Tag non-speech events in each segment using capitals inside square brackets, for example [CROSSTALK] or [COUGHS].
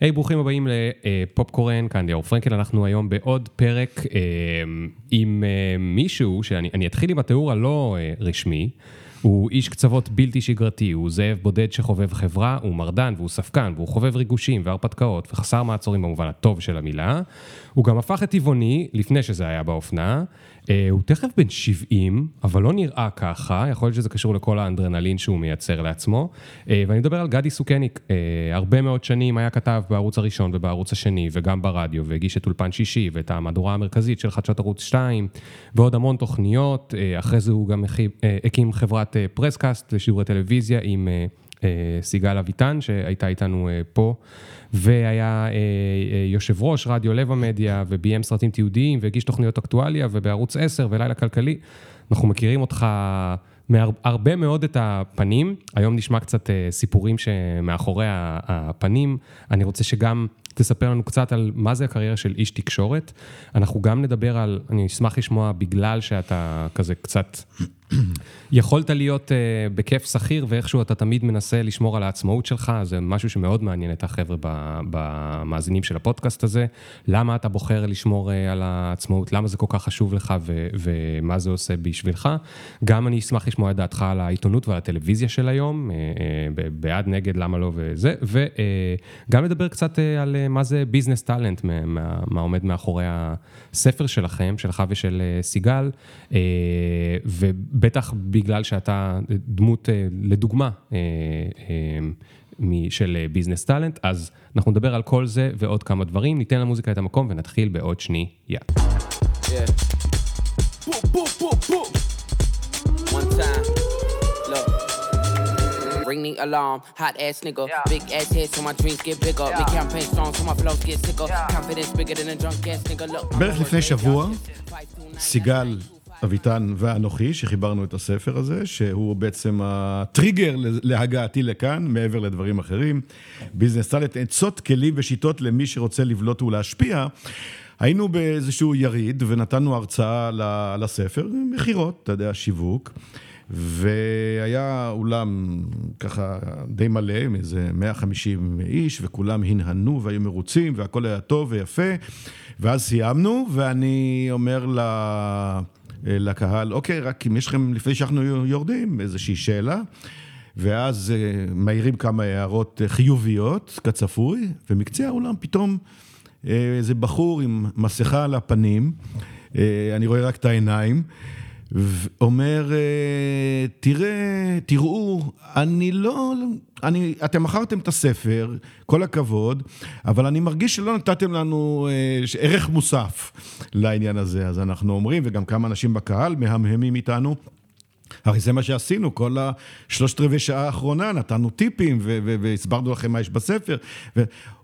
היי, hey, ברוכים הבאים לפופקורן, כאן ליאור פרנקל, אנחנו היום בעוד פרק אה, עם אה, מישהו, שאני אתחיל עם התיאור הלא אה, רשמי. הוא איש קצוות בלתי שגרתי, הוא זאב בודד שחובב חברה, הוא מרדן והוא ספקן, והוא חובב ריגושים והרפתקאות, וחסר מעצורים במובן הטוב של המילה. הוא גם הפך את טבעוני, לפני שזה היה באופנה. אה, הוא תכף בן 70, אבל לא נראה ככה, יכול להיות שזה קשור לכל האנדרנלין שהוא מייצר לעצמו. אה, ואני מדבר על גדי סוכניק, אה, הרבה מאוד שנים היה כתב בערוץ הראשון ובערוץ השני, וגם ברדיו, והגיש את אולפן שישי, ואת המהדורה המרכזית של חדשות ערוץ 2, ועוד המון תוכניות. אחרי זה הוא גם הקים חברת פרסקאסט לשיעורי טלוויזיה עם סיגל אביטן, שהייתה איתנו פה. והיה אה, אה, יושב ראש רדיו לב המדיה, וביים סרטים תיעודיים, והגיש תוכניות אקטואליה, ובערוץ 10 ולילה כלכלי. אנחנו מכירים אותך מהרבה מאוד את הפנים, היום נשמע קצת אה, סיפורים שמאחורי הפנים. אני רוצה שגם תספר לנו קצת על מה זה הקריירה של איש תקשורת. אנחנו גם נדבר על, אני אשמח לשמוע, בגלל שאתה כזה קצת יכולת להיות uh, בכיף שכיר, ואיכשהו אתה תמיד מנסה לשמור על העצמאות שלך, זה משהו שמאוד מעניין את החבר'ה במאזינים של הפודקאסט הזה. למה אתה בוחר לשמור uh, על העצמאות, למה זה כל כך חשוב לך ו- ומה זה עושה בשבילך. גם אני אשמח לשמוע את דעתך על העיתונות ועל הטלוויזיה של היום, uh, uh, בעד, נגד, למה לא וזה, וגם uh, לדבר קצת uh, על uh, מה זה business talent, מה, מה עומד מאחורי הספר שלכם, שלך ושל uh, סיגל, uh, ובטח בגלל שאתה דמות, אה, לדוגמה, אה, אה, של business talent, אז אנחנו נדבר על כל זה ועוד כמה דברים, ניתן למוזיקה את המקום ונתחיל בעוד שנייה. Yeah. ring the alarm. Hot ass nigga, yeah. big ass head so my dreams get bigger. Yeah. Make campaign strong so my flows get sicker. Yeah. Confidence bigger than a drunk ass nigga. Look. בערך לפני שבוע, סיגל אביטן ואנוכי, שחיברנו את הספר הזה, שהוא בעצם הטריגר להגעתי לכאן, מעבר לדברים אחרים. ביזנס טאלנט, עצות, כלים ושיטות למי שרוצה לבלוט ולהשפיע. היינו באיזשהו יריד ונתנו הרצאה לספר, מכירות, אתה יודע, שיווק. והיה אולם ככה די מלא, איזה 150 איש, וכולם הנהנו והיו מרוצים, והכל היה טוב ויפה. ואז סיימנו, ואני אומר לה... לקהל, אוקיי, רק אם יש לכם, לפני שאנחנו יורדים, איזושהי שאלה, ואז uh, מעירים כמה הערות חיוביות, כצפוי, ומקצה האולם פתאום איזה בחור עם מסכה על הפנים, אני רואה רק את העיניים, אומר, תראה, תראו, אני לא, אני, אתם מכרתם את הספר, כל הכבוד, אבל אני מרגיש שלא נתתם לנו אה, ערך מוסף לעניין הזה. אז אנחנו אומרים, וגם כמה אנשים בקהל מהמהמים איתנו, הרי זה מה שעשינו, כל השלושת רבעי שעה האחרונה נתנו טיפים והסברנו לכם מה יש בספר.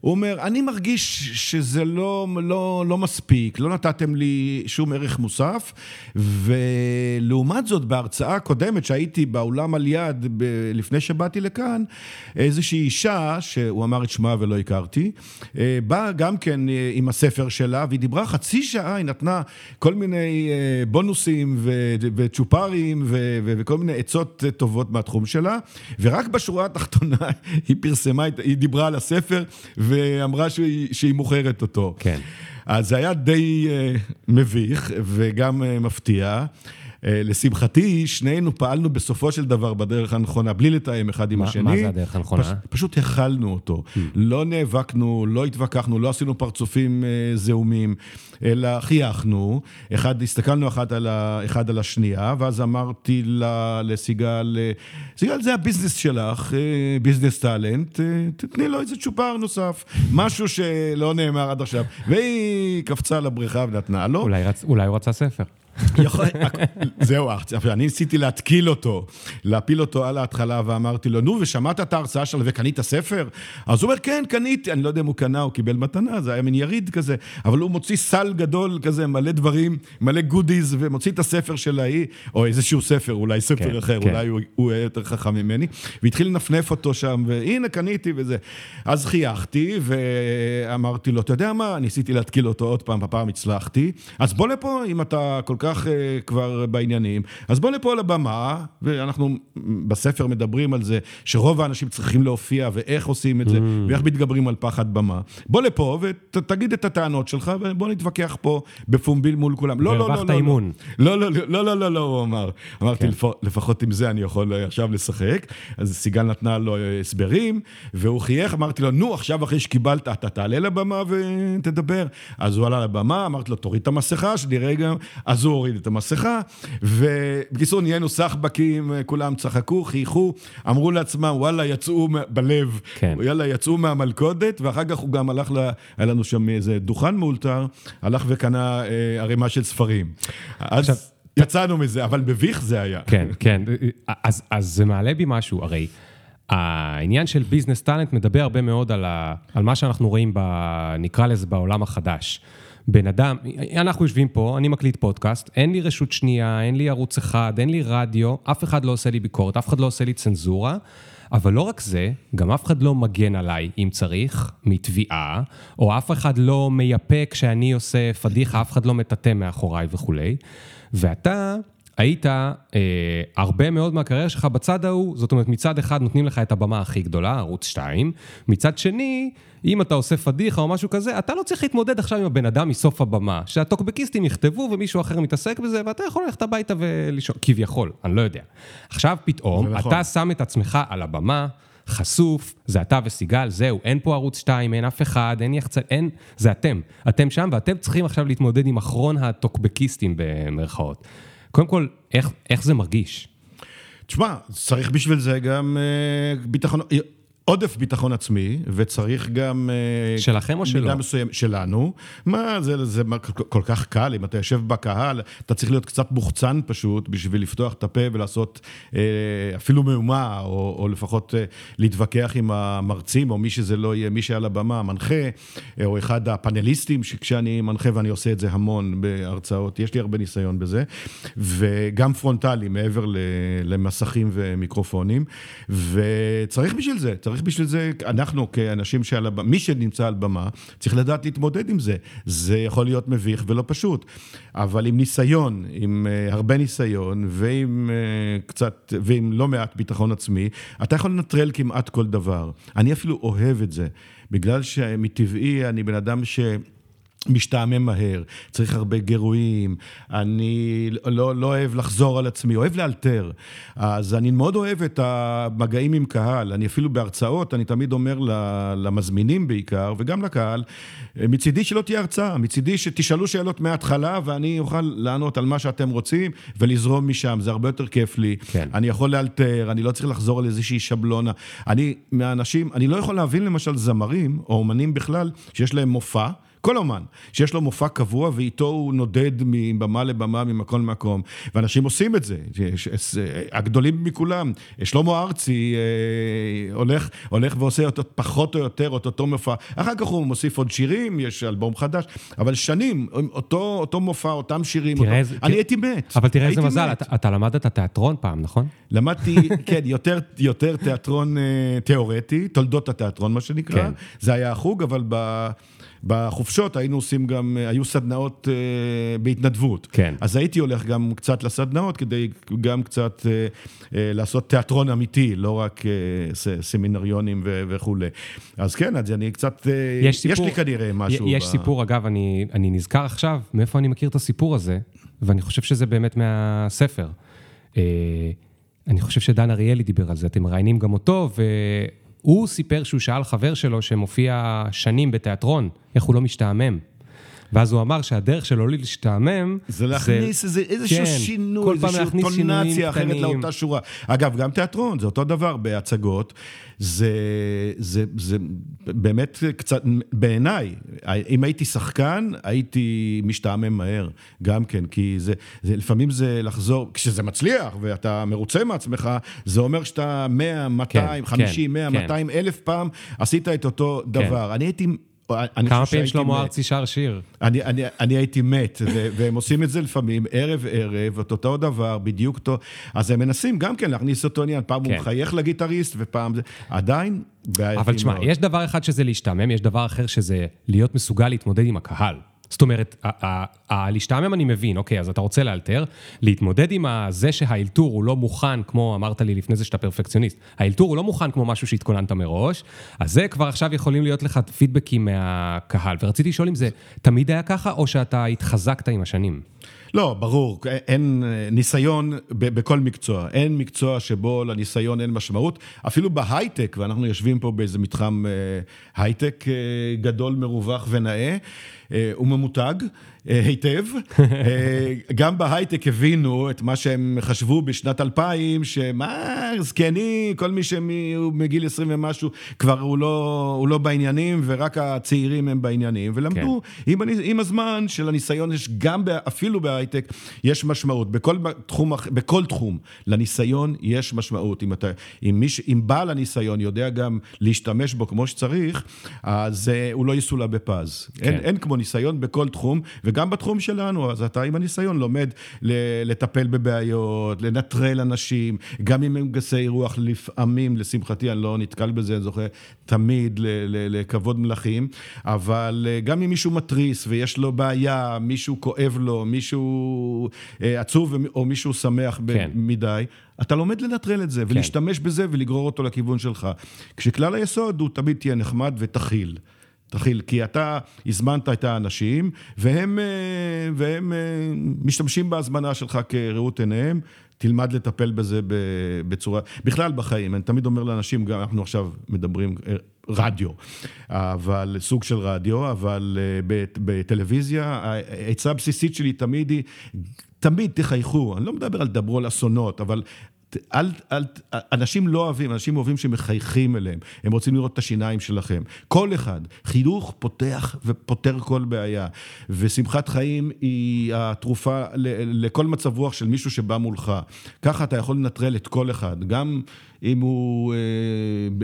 הוא אומר, אני מרגיש שזה לא, לא, לא מספיק, לא נתתם לי שום ערך מוסף, ולעומת זאת, בהרצאה הקודמת שהייתי באולם על יד ב- לפני שבאתי לכאן, איזושהי אישה, שהוא אמר את שמה ולא הכרתי, אה, באה גם כן אה, עם הספר שלה, והיא דיברה חצי שעה, היא נתנה כל מיני אה, בונוסים וצ'ופרים וכל מיני עצות טובות מהתחום שלה, ורק בשורה התחתונה [LAUGHS] היא פרסמה, היא דיברה על הספר, ו... ואמרה שהיא, שהיא מוכרת אותו. כן. אז זה היה די uh, מביך וגם uh, מפתיע. Uh, לשמחתי, שנינו פעלנו בסופו של דבר בדרך הנכונה, בלי לתאם אחד עם מה, השני. מה זה הדרך הנכונה? פש, פשוט הכלנו אותו. Hmm. לא נאבקנו, לא התווכחנו, לא עשינו פרצופים uh, זעומים, אלא חייכנו. אחד, הסתכלנו אחד על, ה, אחד על השנייה, ואז אמרתי לה, לסיגל, סיגל, זה הביזנס שלך, ביזנס טאלנט, תתני לו איזה צ'ופר נוסף, משהו שלא נאמר עד עכשיו. והיא קפצה לבריכה ונתנה לו. אולי, רצ... אולי הוא רצה ספר. זהו, אני ניסיתי להתקיל אותו, להפיל אותו על ההתחלה, ואמרתי לו, נו, ושמעת את ההרצאה שלו וקנית ספר? אז הוא אומר, כן, קניתי, אני לא יודע אם הוא קנה או קיבל מתנה, זה היה מין יריד כזה, אבל הוא מוציא סל גדול כזה, מלא דברים, מלא גודיז, ומוציא את הספר של ההיא, או איזשהו ספר, אולי ספר כן, אחר, כן. אולי הוא, הוא היה יותר חכם ממני, והתחיל לנפנף אותו שם, והנה, קניתי וזה. אז חייכתי, ואמרתי לו, אתה יודע מה, ניסיתי להתקיל אותו עוד פעם, הפעם הצלחתי, אז בוא לפה, אם אתה כל כך... כך אה, כבר בעניינים, אז בוא לפה לבמה, ואנחנו בספר מדברים על זה, שרוב האנשים צריכים להופיע, ואיך עושים את זה, mm. ואיך מתגברים על פחד במה. בוא לפה ותגיד את הטענות שלך, ובוא נתווכח פה בפומבי מול כולם. לא, לא, לא, לא, אימון. לא, לא, לא, לא, לא, לא, הוא אמר. אמרתי, כן. לפחות עם זה אני יכול עכשיו לשחק. אז סיגל נתנה לו הסברים, והוא חייך, אמרתי לו, נו, עכשיו אחרי שקיבלת, אתה תעלה לבמה ותדבר. אז הוא עלה לבמה, אמרתי לו, תוריד את המסכה שלי רגע, אז הוא הוריד את המסכה, ובקיצור נהיינו סחבקים, כולם צחקו, חייכו, אמרו לעצמם, וואלה, יצאו בלב, כן. יאללה, יצאו מהמלכודת, ואחר כך הוא גם הלך, ל... היה לנו שם איזה דוכן מאולתר, הלך וקנה אה, ערימה של ספרים. אז... עכשיו... יצאנו מזה, אבל מביך זה היה. כן, כן, אז, אז זה מעלה בי משהו, הרי העניין של ביזנס טאלנט מדבר הרבה מאוד על, ה, על מה שאנחנו רואים, ב, נקרא לזה, בעולם החדש. בן אדם, אנחנו יושבים פה, אני מקליט פודקאסט, אין לי רשות שנייה, אין לי ערוץ אחד, אין לי רדיו, אף אחד לא עושה לי ביקורת, אף אחד לא עושה לי צנזורה, אבל לא רק זה, גם אף אחד לא מגן עליי, אם צריך, מתביעה, או אף אחד לא מייפה כשאני עושה פדיחה, אף אחד לא מטאטא מאחוריי וכולי. ואתה היית אה, הרבה מאוד מהקריירה שלך בצד ההוא, זאת אומרת, מצד אחד נותנים לך את הבמה הכי גדולה, ערוץ 2, מצד שני, אם אתה עושה פדיחה או משהו כזה, אתה לא צריך להתמודד עכשיו עם הבן אדם מסוף הבמה, שהטוקבקיסטים יכתבו ומישהו אחר מתעסק בזה, ואתה יכול ללכת הביתה ולישון, כביכול, אני לא יודע. עכשיו פתאום, נכון. אתה שם את עצמך על הבמה, חשוף, זה אתה וסיגל, זהו, אין פה ערוץ 2, אין אף אחד, אין יחצן, אין, זה אתם. אתם שם ואתם צריכים עכשיו להתמודד עם אחרון הטוקבקיסטים במרכאות. קודם כל, איך, איך זה מרגיש? תשמע, צריך בשביל זה גם אה, ביטחון, עודף ביטחון עצמי, וצריך גם... אה, שלכם או שלא? מסוים, שלנו. מה, זה, זה כל כך קל, אם אתה יושב בקהל, אתה צריך להיות קצת מוחצן פשוט, בשביל לפתוח את הפה ולעשות אה, אפילו מהומה, או, או לפחות אה, להתווכח עם המרצים, או מי שזה לא יהיה, מי שעל הבמה, המנחה, או אחד הפאנליסטים, שכשאני מנחה, ואני עושה את זה המון בהרצאות, יש לי הרבה ניסיון בזה, וגם פרונטלי, מעבר למסכים ומיקרופונים, וצריך בשביל זה, צריך... צריך בשביל זה, אנחנו כאנשים שעל הבמה, מי שנמצא על במה, צריך לדעת להתמודד עם זה. זה יכול להיות מביך ולא פשוט, אבל עם ניסיון, עם uh, הרבה ניסיון, ועם uh, קצת, ועם לא מעט ביטחון עצמי, אתה יכול לנטרל כמעט כל דבר. אני אפילו אוהב את זה, בגלל שמטבעי אני בן אדם ש... משתעמם מהר, צריך הרבה גירויים, אני לא, לא אוהב לחזור על עצמי, אוהב לאלתר. אז אני מאוד אוהב את המגעים עם קהל. אני אפילו בהרצאות, אני תמיד אומר למזמינים בעיקר, וגם לקהל, מצידי שלא תהיה הרצאה, מצידי שתשאלו שאלות מההתחלה, ואני אוכל לענות על מה שאתם רוצים, ולזרום משם, זה הרבה יותר כיף לי. כן. אני יכול לאלתר, אני לא צריך לחזור על איזושהי שבלונה. אני, מהאנשים, אני לא יכול להבין למשל זמרים, או אומנים בכלל, שיש להם מופע. כל אומן, שיש לו מופע קבוע ואיתו הוא נודד מבמה לבמה, ממקום למקום. ואנשים עושים את זה, הגדולים מכולם. שלמה ארצי אה, הולך, הולך ועושה אותו, פחות או יותר את אותו מופע. אחר כך הוא מוסיף עוד שירים, יש אלבום חדש, אבל שנים, אותו, אותו מופע, אותם שירים. אותו, איזה, אני הייתי מת. אבל תראה איזה מזל, אתה, אתה למדת תיאטרון פעם, נכון? למדתי, [LAUGHS] כן, יותר, יותר תיאטרון אה, תיאורטי, תולדות התיאטרון, מה שנקרא. כן. זה היה החוג, אבל ב... בחופשות היינו עושים גם, היו סדנאות uh, בהתנדבות. כן. אז הייתי הולך גם קצת לסדנאות כדי גם קצת uh, uh, לעשות תיאטרון אמיתי, לא רק uh, סמינריונים ו- וכולי. אז כן, אז אני קצת, uh, יש, סיפור, יש לי כנראה משהו. יש ב... סיפור, אגב, אני, אני נזכר עכשיו מאיפה אני מכיר את הסיפור הזה, ואני חושב שזה באמת מהספר. Uh, אני חושב שדן אריאלי דיבר על זה, אתם מראיינים גם אותו, ו... הוא סיפר שהוא שאל חבר שלו שמופיע שנים בתיאטרון, איך הוא לא משתעמם. ואז הוא אמר שהדרך שלו להשתעמם... זה להכניס זה, איזה, איזשהו כן, שינוי, איזושהי טונציה אחרת לאותה שורה. אגב, גם תיאטרון, זה אותו דבר בהצגות. זה, זה, זה באמת קצת, בעיניי, אם הייתי שחקן, הייתי משתעמם מהר, גם כן, כי זה, זה, לפעמים זה לחזור, כשזה מצליח ואתה מרוצה מעצמך, זה אומר שאתה 100, 200, כן, 50, כן, 100, כן. 200 אלף פעם עשית את אותו כן. דבר. אני הייתי... כמה פעמים שלמה ארצי שר שיר. אני, אני, אני הייתי מת, והם עושים את זה לפעמים ערב-ערב, את אותו דבר, בדיוק אותו. אז הם מנסים גם כן להכניס אותו עניין, פעם כן. הוא מחייך לגיטריסט, ופעם זה... עדיין בעייתי מאוד. אבל תשמע, יש דבר אחד שזה להשתעמם, יש דבר אחר שזה להיות מסוגל להתמודד עם הקהל. זאת אומרת, להשתעמם אני מבין, אוקיי, אז אתה רוצה לאלתר, להתמודד עם זה שהאלתור הוא לא מוכן, כמו אמרת לי לפני זה שאתה פרפקציוניסט, האלתור הוא לא מוכן כמו משהו שהתכוננת מראש, אז זה כבר עכשיו יכולים להיות לך פידבקים מהקהל. ורציתי לשאול אם זה תמיד היה ככה, או שאתה התחזקת עם השנים. לא, ברור, אין ניסיון בכל מקצוע. אין מקצוע שבו לניסיון אין משמעות. אפילו בהייטק, ואנחנו יושבים פה באיזה מתחם אה, הייטק אה, גדול, מרווח ונאה. הוא ממותג היטב. [LAUGHS] גם בהייטק הבינו את מה שהם חשבו בשנת 2000, שמה, זקני, כל מי שהוא מגיל 20 ומשהו, כבר הוא לא, הוא לא בעניינים, ורק הצעירים הם בעניינים. ולמדו כן. עם, עם הזמן של הניסיון, יש גם, אפילו בהייטק, יש משמעות. בכל תחום, בכל תחום, לניסיון יש משמעות. אם, אתה, אם, מיש, אם בעל הניסיון יודע גם להשתמש בו כמו שצריך, אז הוא לא יסולא בפז. כן. אין, אין כמו ניסיון בכל תחום, וגם בתחום שלנו, אז אתה עם הניסיון לומד לטפל בבעיות, לנטרל אנשים, גם אם הם גסי רוח, לפעמים, לשמחתי, אני לא נתקל בזה, אני זוכר, תמיד לכבוד מלכים, אבל אה, גם אם מישהו מתריס ויש לו בעיה, מישהו כואב לו, מישהו אה, עצוב או מישהו שמח כן. מדי, אתה לומד לנטרל את זה כן. ולהשתמש בזה ולגרור אותו לכיוון שלך. כשכלל היסוד הוא תמיד תהיה נחמד ותכיל. תכיל, כי אתה הזמנת את האנשים, והם, אה, והם אה, משתמשים בהזמנה שלך כראות עיניהם, תלמד לטפל בזה בצורה, בכלל בחיים, אני תמיד אומר לאנשים, גם אנחנו עכשיו מדברים אה, רדיו, אבל סוג של רדיו, אבל בטלוויזיה, העצה הבסיסית שלי תמיד היא, תמיד תחייכו, אני לא מדבר על דברו על אסונות, אבל אל, אל, אנשים לא אוהבים, אנשים אוהבים שמחייכים אליהם, הם רוצים לראות את השיניים שלכם. כל אחד, חינוך פותח ופותר כל בעיה, ושמחת חיים היא התרופה לכל מצב רוח של מישהו שבא מולך. ככה אתה יכול לנטרל את כל אחד, גם אם הוא אה,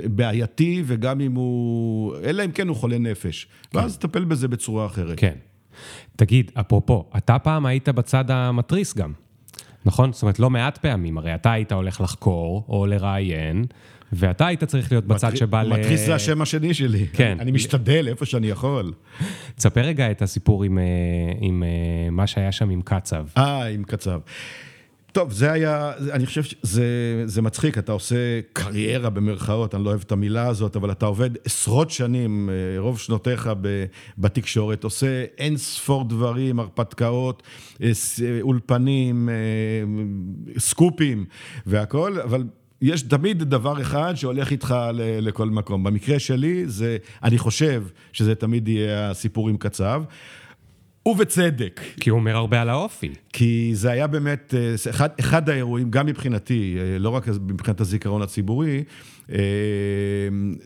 בעייתי וגם אם הוא, אלא אם כן הוא חולה נפש. כן. ואז תטפל בזה בצורה אחרת. כן. תגיד, אפרופו, אתה פעם היית בצד המתריס גם. נכון? זאת אומרת, לא מעט פעמים, הרי אתה היית הולך לחקור או לראיין, ואתה היית צריך להיות בצד שבא ל... מתריס זה השם השני שלי. כן. אני משתדל איפה שאני יכול. תספר רגע את הסיפור עם, אה, עם אה, מה שהיה שם עם קצב. אה, עם קצב. טוב, זה היה, אני חושב שזה מצחיק, אתה עושה קריירה במרכאות, אני לא אוהב את המילה הזאת, אבל אתה עובד עשרות שנים, אה, רוב שנותיך בתקשורת, עושה אין ספור דברים, הרפתקאות, אה, אה, אולפנים, סקופים והכול, אבל יש תמיד דבר אחד שהולך איתך לכל מקום. במקרה שלי, זה, אני חושב שזה תמיד יהיה הסיפור עם קצב. ובצדק. כי הוא אומר הרבה על האופי. כי זה היה באמת אה, אחד, אחד האירועים, גם מבחינתי, אה, לא רק מבחינת הזיכרון הציבורי, אה,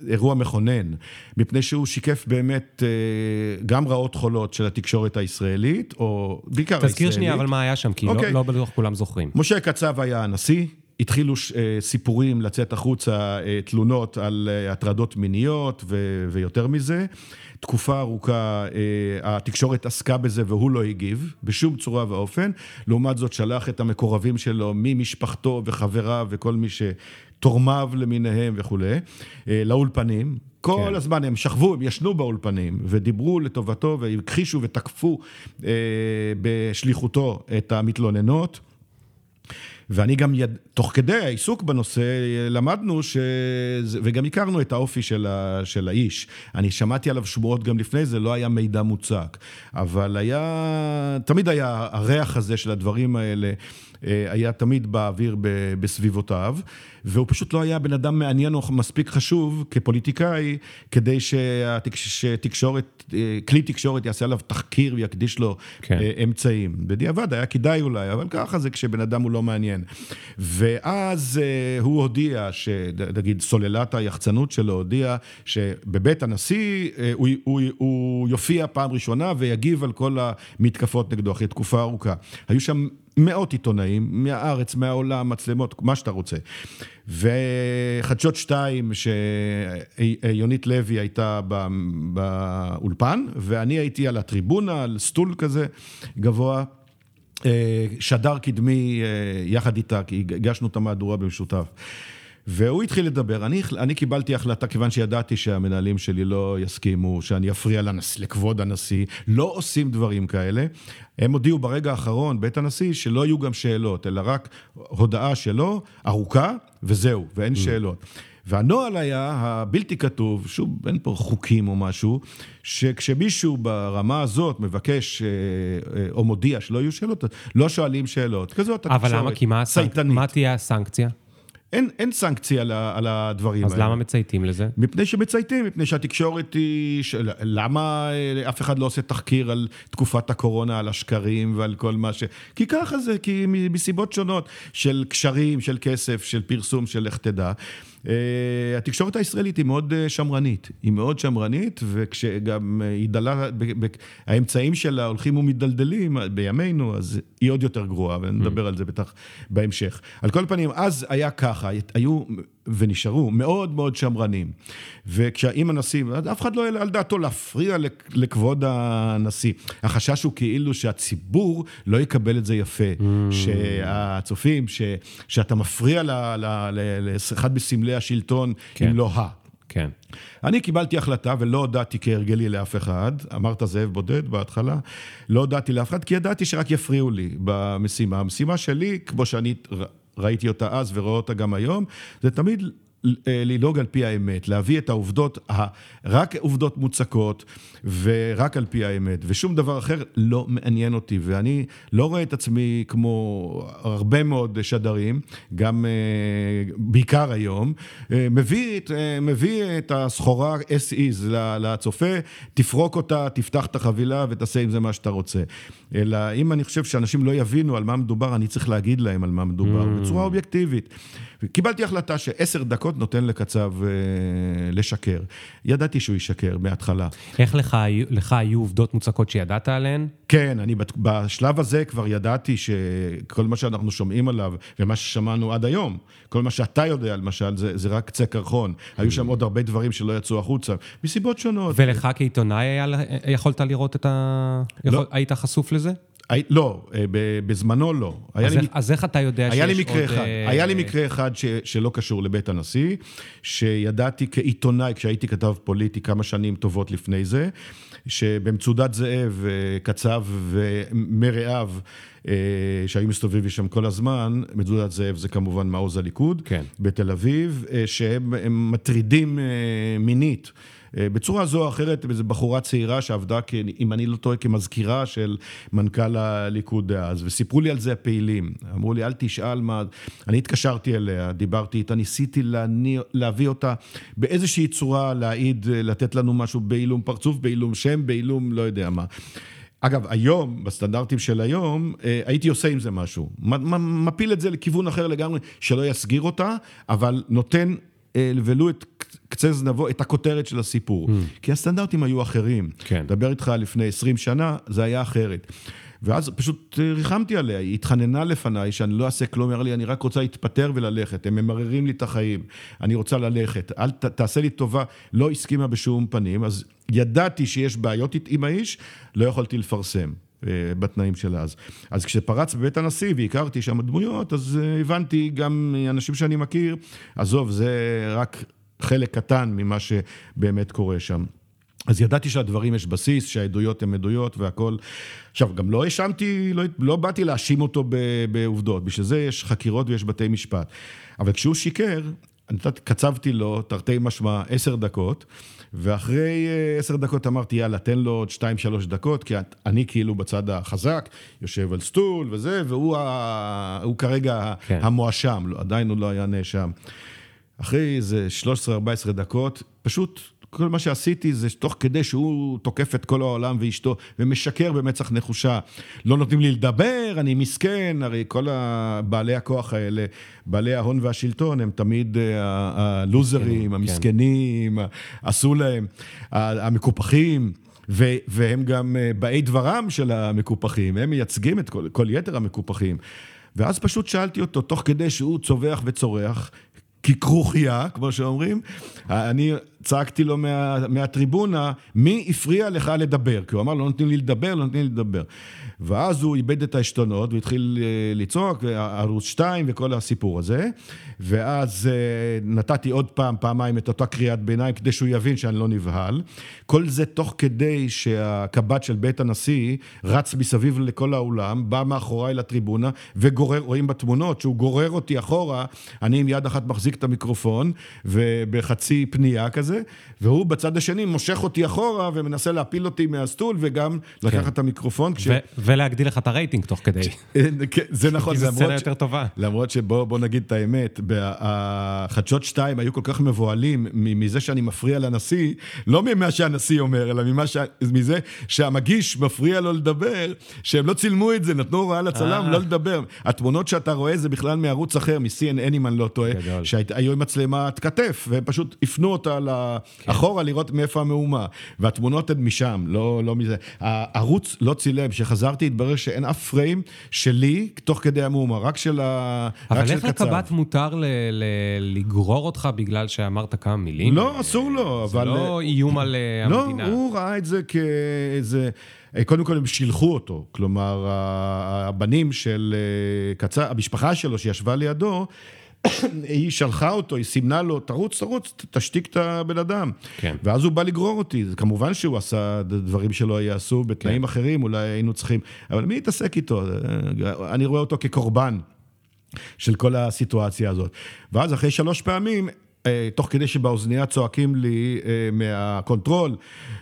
אירוע מכונן, מפני שהוא שיקף באמת גם רעות חולות של התקשורת הישראלית, או בעיקר הישראלית. תזכיר שנייה, אבל מה היה שם, כי. לא, אוקיי. לא בטוח כולם זוכרים. משה קצב היה הנשיא. התחילו סיפורים לצאת החוצה, תלונות על הטרדות מיניות ויותר מזה. תקופה ארוכה אה, התקשורת עסקה בזה והוא לא הגיב בשום צורה ואופן. לעומת זאת שלח את המקורבים שלו ממשפחתו וחבריו וכל מי שתורמיו למיניהם וכולי, אה, לאולפנים. כל כן. הזמן הם שכבו, הם ישנו באולפנים ודיברו לטובתו והכחישו ותקפו אה, בשליחותו את המתלוננות. ואני גם, יד... תוך כדי העיסוק בנושא, למדנו ש... וגם הכרנו את האופי של, ה... של האיש. אני שמעתי עליו שמועות גם לפני זה, לא היה מידע מוצק. אבל היה, תמיד היה הריח הזה של הדברים האלה. אה, היה תמיד באוויר בסביבותיו, והוא פשוט לא היה בן אדם מעניין או מספיק חשוב כפוליטיקאי, כדי שתקשורת, אה, כלי תקשורת יעשה עליו תחקיר ויקדיש לו כן. אה, אמצעים. בדיעבד היה כדאי אולי, אבל ככה זה כשבן אדם הוא לא מעניין. ואז הוא הודיע, נגיד סוללת היחצנות שלו הודיע שבבית הנשיא הוא, הוא, הוא יופיע פעם ראשונה ויגיב על כל המתקפות נגדו אחרי תקופה ארוכה. היו שם מאות עיתונאים, מהארץ, מהעולם, מצלמות, מה שאתה רוצה. וחדשות שתיים, שיונית לוי הייתה באולפן, ואני הייתי על הטריבונה, על סטול כזה גבוה. אה, שדר קדמי אה, יחד איתה, כי הגשנו את המהדורה במשותף. והוא התחיל לדבר, אני, אני קיבלתי החלטה, כיוון שידעתי שהמנהלים שלי לא יסכימו, שאני אפריע לנס, לכבוד הנשיא, לא עושים דברים כאלה. הם הודיעו ברגע האחרון, בית הנשיא, שלא יהיו גם שאלות, אלא רק הודעה שלו, ארוכה, וזהו, ואין mm. שאלות. והנוהל היה הבלתי כתוב, שוב, אין פה חוקים או משהו, שכשמישהו ברמה הזאת מבקש אה, אה, או מודיע שלא יהיו שאלות, לא שואלים שאלות. כזאת התקשורת, אבל למה? כי מה, הסנק... מה תהיה הסנקציה? אין, אין סנקציה על, על הדברים אז האלה. אז למה מצייתים לזה? מפני שמצייתים, מפני שהתקשורת היא... ש... למה אה, אף אחד לא עושה תחקיר על תקופת הקורונה, על השקרים ועל כל מה ש... כי ככה זה, כי מסיבות שונות של קשרים, של כסף, של פרסום, של לך תדע. Uh, התקשורת הישראלית היא מאוד uh, שמרנית, היא מאוד שמרנית, וכשגם היא דלה, האמצעים שלה הולכים ומדלדלים בימינו, אז היא עוד יותר גרועה, ונדבר mm. על זה בטח בהמשך. על כל פנים, אז היה ככה, היו ונשארו מאוד מאוד שמרנים. וכשאם הנשיא, אף אחד לא העלה על דעתו להפריע לכבוד הנשיא. החשש הוא כאילו שהציבור לא יקבל את זה יפה. Mm. שהצופים, ש, שאתה מפריע לאחד בסמלי השלטון, כן. אם לא ה. כן. אני קיבלתי החלטה ולא הודעתי כהרגלי לאף אחד, אמרת זאב בודד בהתחלה, לא הודעתי לאף אחד, כי ידעתי שרק יפריעו לי במשימה. המשימה שלי, כמו שאני ראיתי אותה אז ורואה אותה גם היום, זה תמיד אה, לנהוג על פי האמת, להביא את העובדות, רק עובדות מוצקות ורק על פי האמת, ושום דבר אחר לא מעניין אותי, ואני לא רואה את עצמי כמו הרבה מאוד שדרים, גם אה, בעיקר היום, אה, מביא את, מביא את הסחורה as is לצופה, תפרוק אותה, תפתח את החבילה ותעשה עם זה מה שאתה רוצה. אלא אם אני חושב שאנשים לא יבינו על מה מדובר, אני צריך להגיד להם על מה מדובר, mm. בצורה אובייקטיבית. קיבלתי החלטה שעשר דקות נותן לקצב אה, לשקר. ידעתי שהוא ישקר מההתחלה. איך לך, לך היו עובדות מוצקות שידעת עליהן? כן, אני בשלב הזה כבר ידעתי שכל מה שאנחנו שומעים עליו, ומה ששמענו עד היום, כל מה שאתה יודע למשל, זה, זה רק קצה קרחון. היו שם עוד הרבה דברים שלא יצאו החוצה, מסיבות שונות. ולך כעיתונאי יכולת לראות את ה... לא. יכול... היית חשוף לזה? לא, אה, בזמנו לא. אז, לי, אז איך אתה יודע שיש עוד... אחד, אה... היה לי מקרה אחד ש, שלא קשור לבית הנשיא, שידעתי כעיתונאי, כשהייתי כתב פוליטי כמה שנים טובות לפני זה, שבמצודת זאב, אה, קצב ומרעיו, אה, שהיו מסתובבים שם כל הזמן, מצודת זאב זה כמובן מעוז הליכוד, כן. בתל אביב, שהם מטרידים מינית. אה, בצורה זו או אחרת, איזו בחורה צעירה שעבדה, אם אני לא טועה, כמזכירה של מנכ"ל הליכוד דאז, וסיפרו לי על זה הפעילים. אמרו לי, אל תשאל מה... אני התקשרתי אליה, דיברתי איתה, ניסיתי להניע, להביא אותה באיזושהי צורה, להעיד, לתת לנו משהו בעילום פרצוף, בעילום שם, בעילום לא יודע מה. אגב, היום, בסטנדרטים של היום, אה, הייתי עושה עם זה משהו. מפיל את זה לכיוון אחר לגמרי, שלא יסגיר אותה, אבל נותן ולו את קצה זנבו, את הכותרת של הסיפור. Mm. כי הסטנדרטים היו אחרים. כן. דבר איתך לפני 20 שנה, זה היה אחרת. ואז פשוט אה, ריחמתי עליה, היא התחננה לפניי שאני לא אעשה כלום, היא אמרה לי, אני רק רוצה להתפטר וללכת, הם ממררים לי את החיים, אני רוצה ללכת, אל ת, תעשה לי טובה, לא הסכימה בשום פנים, אז ידעתי שיש בעיות עם האיש, לא יכולתי לפרסם. אה, בתנאים של אז. אז כשפרץ בבית הנשיא והכרתי שם דמויות, אז אה, הבנתי גם אנשים שאני מכיר, עזוב, זה רק חלק קטן ממה שבאמת קורה שם. אז ידעתי שהדברים יש בסיס, שהעדויות הן עדויות והכול. עכשיו, גם לא האשמתי, לא, לא באתי להאשים אותו בעובדות, בשביל זה יש חקירות ויש בתי משפט. אבל כשהוא שיקר, אני קצבתי לו, תרתי משמע, עשר דקות, ואחרי אה, עשר דקות אמרתי, יאללה, תן לו עוד שתיים, שלוש דקות, כי אני כאילו בצד החזק, יושב על סטול וזה, והוא ה... כרגע כן. המואשם, לא, עדיין הוא לא היה נאשם. אחרי איזה 13-14 דקות, פשוט כל מה שעשיתי זה תוך כדי שהוא תוקף את כל העולם ואשתו ומשקר במצח נחושה. לא נותנים לי לדבר, אני מסכן, הרי כל בעלי הכוח האלה, בעלי ההון והשלטון, הם תמיד אה, הלוזרים, כן. המסכנים, עשו להם, המקופחים. ו- והם גם אה, באי דברם של המקופחים, הם מייצגים את כל, כל יתר המקופחים. ואז פשוט שאלתי אותו, תוך כדי שהוא צווח וצורח, ככרוכיה, כמו שאומרים, אני צעקתי לו מה, מהטריבונה, מי הפריע לך לדבר? כי הוא אמר, לא נותנים לי לדבר, לא נותנים לי לדבר. ואז הוא איבד את העשתונות והתחיל אה, לצעוק, ערוץ 2 וכל הסיפור הזה. ואז אה, נתתי עוד פעם, פעמיים את אותה קריאת ביניים, כדי שהוא יבין שאני לא נבהל. כל זה תוך כדי שהקב"ט של בית הנשיא רץ מסביב לכל האולם, בא מאחוריי לטריבונה וגורר, רואים בתמונות שהוא גורר אותי אחורה, אני עם יד אחת מחזיק את המיקרופון, ובחצי פנייה כזה, והוא בצד השני מושך אותי אחורה ומנסה להפיל אותי מהסטול וגם כן. לקחת את המיקרופון. כש... ולהגדיל לך את הרייטינג תוך כדי. [LAUGHS] כן, זה נכון. כי זו סצנה יותר טובה. למרות שבוא נגיד את האמת, החדשות 2 היו כל כך מבוהלים מזה שאני מפריע לנשיא, לא ממה שהנשיא אומר, אלא ש... מזה שהמגיש מפריע לו לדבר, שהם לא צילמו את זה, נתנו הוראה לצלם אה. לא לדבר. התמונות שאתה רואה זה בכלל מערוץ אחר, מ-CNN אם אני לא טועה, שהיו עם מצלמת כתף, והם פשוט הפנו אותה כן. אחורה לראות מאיפה המהומה. והתמונות הן משם, לא, לא מזה. הערוץ לא צילם, כשחזרתי התברר שאין אף פריים שלי תוך כדי המהומה, רק של ה... אבל איך לקב"ט מותר ל- ל- לגרור אותך בגלל שאמרת כמה מילים? לא, אסור לו, אבל... זה לא איום על אה, לא, המדינה. לא, הוא ראה את זה כאיזה... אה, קודם כל הם שילחו אותו, כלומר, הבנים של אה, קצר, המשפחה שלו שישבה לידו, היא שלחה אותו, היא סימנה לו, תרוץ, תרוץ, תשתיק את הבן אדם. כן. ואז הוא בא לגרור אותי. כמובן שהוא עשה דברים שלא יעשו בתנאים כן. אחרים, אולי היינו צריכים, אבל מי יתעסק איתו? אני רואה אותו כקורבן. של כל הסיטואציה הזאת. ואז אחרי שלוש פעמים, תוך כדי שבאוזנייה צועקים לי אה, מה control,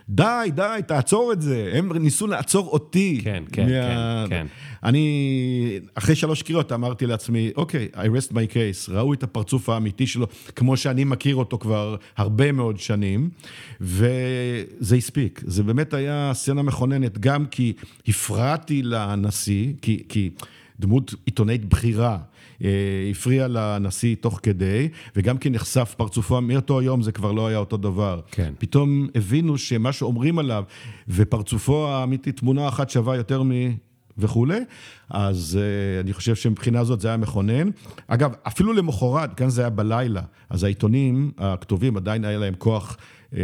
די, די, תעצור את זה. הם ניסו לעצור אותי. כן, כן, מה... כן, כן. אני, אחרי שלוש קריאות אמרתי לעצמי, אוקיי, I rest my case. ראו את הפרצוף האמיתי שלו, כמו שאני מכיר אותו כבר הרבה מאוד שנים, וזה הספיק. זה באמת היה סצנה מכוננת, גם כי הפרעתי לנשיא, כי... כי דמות עיתונאית בכירה, אה, הפריע לנשיא תוך כדי, וגם כי נחשף פרצופו, מאותו היום זה כבר לא היה אותו דבר. כן. פתאום הבינו שמה שאומרים עליו, ופרצופו האמיתי, תמונה אחת שווה יותר מ... וכולי, אז uh, אני חושב שמבחינה זאת זה היה מכונן. אגב, אפילו למחרת, כאן זה היה בלילה, אז העיתונים הכתובים עדיין היה להם כוח uh,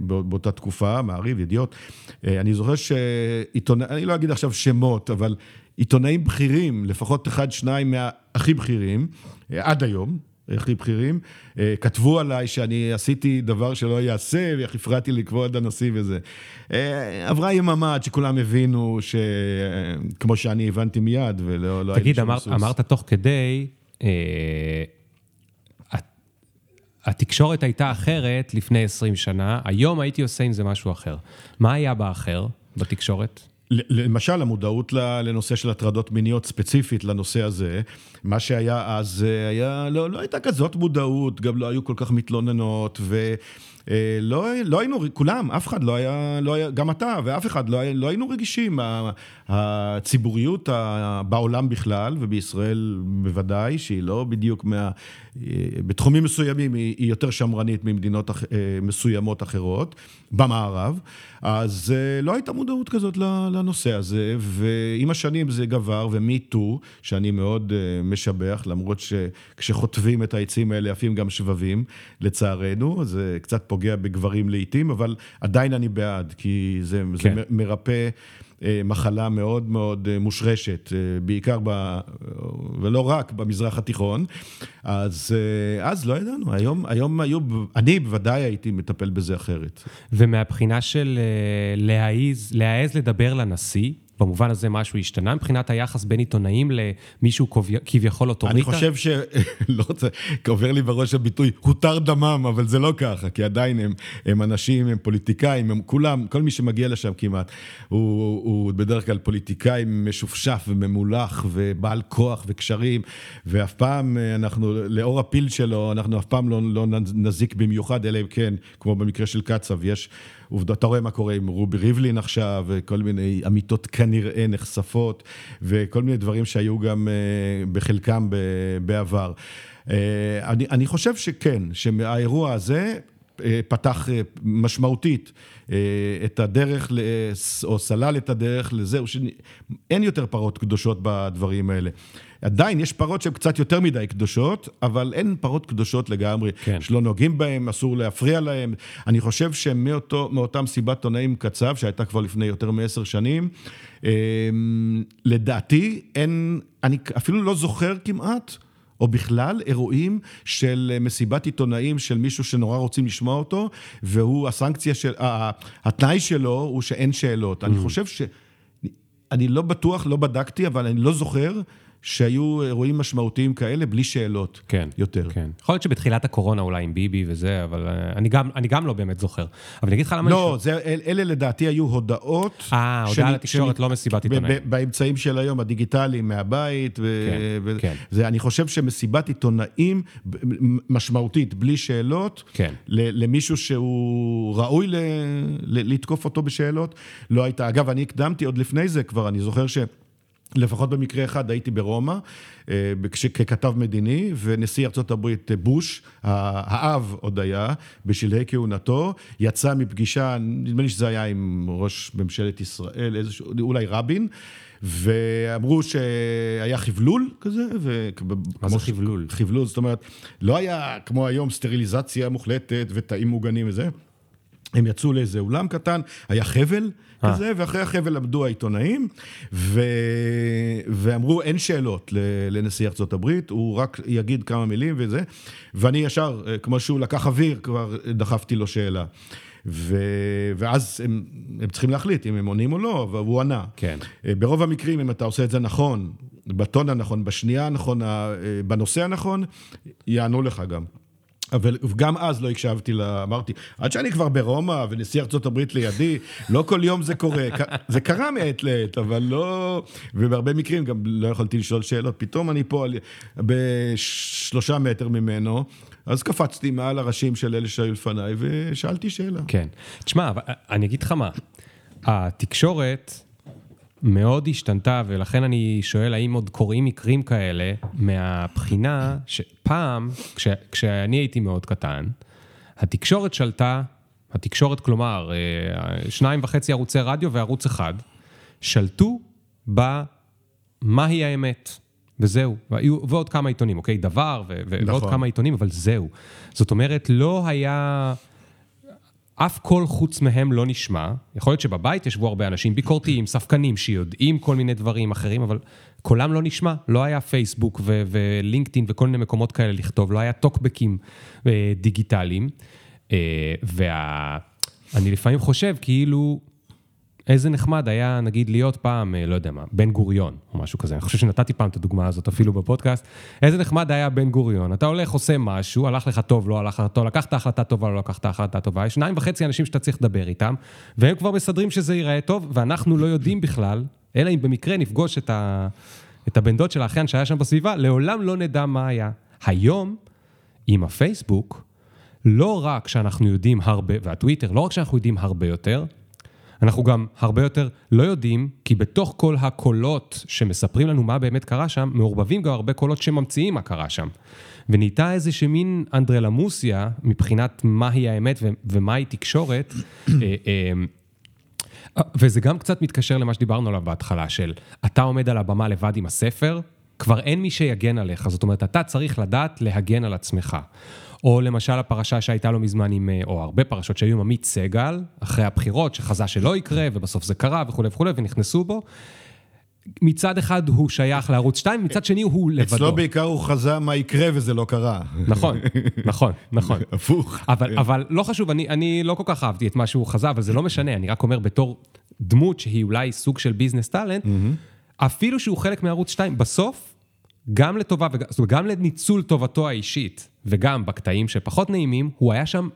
באותה תקופה, מעריב, ידיעות. Uh, אני זוכר שעיתונאים, אני לא אגיד עכשיו שמות, אבל עיתונאים בכירים, לפחות אחד, שניים מהכי בכירים, אה, עד היום, הכי בכירים, אה, כתבו עליי שאני עשיתי דבר שלא ייעשה, ואיך הפרעתי לכבוד הנשיא וזה. אה, עברה יממה עד שכולם הבינו, ש... כמו שאני הבנתי מיד, ולא לא תגיד, אמר, אמרת תוך כדי, אה, התקשורת הייתה אחרת לפני 20 שנה, היום הייתי עושה עם זה משהו אחר. מה היה באחר בתקשורת? למשל, המודעות לנושא של הטרדות מיניות ספציפית לנושא הזה, מה שהיה אז אה, היה, לא, לא הייתה כזאת מודעות, גם לא היו כל כך מתלוננות, ו... אה, לא, היינו, כולם, אף אחד לא היה, לא היה, גם אתה ואף אחד, לא, לא היינו רגישים. הציבוריות בעולם בכלל, ובישראל בוודאי, שהיא לא בדיוק מה... אה, בתחומים מסוימים היא, היא יותר שמרנית ממדינות אח, אה, מסוימות אחרות, במערב, אז לא הייתה מודעות כזאת לנושא הזה, ועם השנים זה גבר, ומיטו, שאני מאוד משבח, למרות שכשחוטבים את העצים האלה עפים גם שבבים, לצערנו, זה קצת פוגע בגברים לעיתים, אבל עדיין אני בעד, כי זה, כן. זה מרפא אה, מחלה מאוד מאוד אה, מושרשת, אה, בעיקר, ב, ולא רק, במזרח התיכון. אז, אז לא ידענו, היום, היום היו, אני בוודאי הייתי מטפל בזה אחרת. ומהבחינה של להעז, להעז לדבר לנשיא, במובן הזה משהו השתנה מבחינת היחס בין עיתונאים למישהו כביכול אוטוריטה? אני חושב ש... [LAUGHS] לא רוצה, עובר לי בראש הביטוי, הותר דמם, אבל זה לא ככה, כי עדיין הם, הם אנשים, הם פוליטיקאים, הם כולם, כל מי שמגיע לשם כמעט, הוא, הוא בדרך כלל פוליטיקאי משופשף וממולח ובעל כוח וקשרים, ואף פעם אנחנו, לאור הפיל שלו, אנחנו אף פעם לא, לא נזיק במיוחד, אלא אם כן, כמו במקרה של קצב, יש... עובדות, אתה רואה מה קורה עם רובי ריבלין עכשיו, וכל מיני אמיתות כנראה נחשפות, וכל מיני דברים שהיו גם אה, בחלקם בעבר. אה, אני, אני חושב שכן, שמהאירוע הזה, פתח משמעותית את הדרך, או סלל את הדרך לזה, שאין יותר פרות קדושות בדברים האלה. עדיין יש פרות שהן קצת יותר מדי קדושות, אבל אין פרות קדושות לגמרי, כן. שלא נוגעים בהן, אסור להפריע להן. אני חושב שמאותה מסיבת עיתונאים קצב, שהייתה כבר לפני יותר מעשר שנים, אמ, לדעתי אין, אני אפילו לא זוכר כמעט. או בכלל אירועים של מסיבת עיתונאים של מישהו שנורא רוצים לשמוע אותו, והוא, הסנקציה של, התנאי שלו הוא שאין שאלות. Mm. אני חושב ש... אני לא בטוח, לא בדקתי, אבל אני לא זוכר שהיו אירועים משמעותיים כאלה בלי שאלות כן, יותר. כן. יכול להיות שבתחילת הקורונה אולי עם ביבי וזה, אבל uh, אני גם, אני גם לא באמת זוכר. אבל אני אגיד לך למה... לא, זה, אל, אלה לדעתי היו הודעות... אה, הודעה לתקשורת, לא מסיבת עיתונאים. באמצעים של היום, הדיגיטליים, מהבית. ו, כן, ו, כן. זה, אני חושב שמסיבת עיתונאים משמעותית, בלי שאלות, כן. למישהו שהוא ראוי ל, ל, לתקוף אותו בשאלות, לא הייתה. אגב, אני הקדמתי עוד לפני זה כבר, אני זוכר ש... לפחות במקרה אחד הייתי ברומא, אה, ככתב מדיני, ונשיא הברית אה, בוש, האב עוד היה, בשלהי כהונתו, יצא מפגישה, נדמה לי שזה היה עם ראש ממשלת ישראל, איזשהו, אולי רבין, ואמרו שהיה חבלול כזה, ו... מה זה חבלול? חבלול, זאת אומרת, לא היה כמו היום סטריליזציה מוחלטת ותאים מוגנים וזה. הם יצאו לאיזה אולם קטן, היה חבל אה. כזה, ואחרי החבל עמדו העיתונאים, ו... ואמרו, אין שאלות לנשיא ארצות הברית, הוא רק יגיד כמה מילים וזה, ואני ישר, אה, כמו שהוא לקח אוויר, כבר דחפתי לו שאלה. ו... ואז הם, הם צריכים להחליט אם הם עונים או לא, והוא ענה. כן. אה, ברוב המקרים, אם אתה עושה את זה נכון, בטון הנכון, בשנייה הנכונה, בנושא הנכון, יענו לך גם. אבל גם אז לא הקשבתי לה, אמרתי, עד שאני כבר ברומא ונשיא ארצות הברית לידי, לא כל יום זה קורה. [LAUGHS] זה קרה מעת לעת, אבל לא... ובהרבה מקרים גם לא יכולתי לשאול שאלות. פתאום אני פה בשלושה מטר ממנו, אז קפצתי מעל הראשים של אלה שהיו לפניי ושאלתי שאלה. כן. תשמע, אני אגיד לך מה, התקשורת... מאוד השתנתה, ולכן אני שואל האם עוד קורים מקרים כאלה, מהבחינה שפעם, כש, כשאני הייתי מאוד קטן, התקשורת שלטה, התקשורת, כלומר, אה, שניים וחצי ערוצי רדיו וערוץ אחד, שלטו במהי האמת. וזהו, והיו, ועוד כמה עיתונים, אוקיי? דבר, ו- נכון. ועוד כמה עיתונים, אבל זהו. זאת אומרת, לא היה... אף קול חוץ מהם לא נשמע. יכול להיות שבבית ישבו הרבה אנשים ביקורתיים, ספקנים, שיודעים כל מיני דברים אחרים, אבל קולם לא נשמע. לא היה פייסבוק ו- ולינקדאין וכל מיני מקומות כאלה לכתוב, לא היה טוקבקים אה, דיגיטליים. אה, ואני לפעמים חושב כאילו... איזה נחמד היה, נגיד, להיות פעם, אה, לא יודע מה, בן גוריון, או משהו כזה. אני חושב שנתתי פעם את הדוגמה הזאת אפילו בפודקאסט. איזה נחמד היה בן גוריון. אתה הולך, עושה משהו, הלך לך טוב, לא הלך לך טוב, לקחת החלטה טובה, לא לקחת החלטה טובה. יש שניים וחצי אנשים שאתה צריך לדבר איתם, והם כבר מסדרים שזה ייראה טוב, ואנחנו לא יודעים בכלל, אלא אם במקרה נפגוש את, ה... את הבן דוד של האחיין שהיה שם בסביבה, לעולם לא נדע מה היה. היום, עם הפייסבוק, לא רק שאנחנו יודעים הרבה, והטוויטר, לא רק שאנחנו יודעים הרבה יותר, אנחנו גם הרבה יותר לא יודעים, כי בתוך כל הקולות שמספרים לנו מה באמת קרה שם, מעורבבים גם הרבה קולות שממציאים מה קרה שם. ונהייתה איזה מין אנדרלמוסיה מבחינת מהי האמת ו- ומהי תקשורת. [CLEARS THROAT] אה, אה, וזה גם קצת מתקשר למה שדיברנו עליו בהתחלה, של אתה עומד על הבמה לבד עם הספר, כבר אין מי שיגן עליך, זאת אומרת, אתה צריך לדעת להגן על עצמך. או למשל הפרשה שהייתה לא מזמן עם, אה, או הרבה פרשות שהיו עם עמית סגל, אחרי הבחירות, שחזה שלא יקרה, ובסוף זה קרה וכולי וכולי, ונכנסו בו. מצד אחד הוא שייך לערוץ 2, מצד שני הוא לבדו. אצלו בעיקר הוא חזה מה יקרה וזה לא קרה. נכון, נכון, נכון. [LAUGHS] הפוך. אבל. אבל לא חשוב, אני, אני לא כל כך אהבתי את מה שהוא חזה, אבל זה לא משנה, אני רק אומר בתור דמות שהיא אולי סוג של ביזנס טאלנט. אפילו שהוא חלק מערוץ 2, בסוף, גם לטובה, זאת אומרת, גם לניצול טובתו האישית, וגם בקטעים שפחות נעימים, הוא היה שם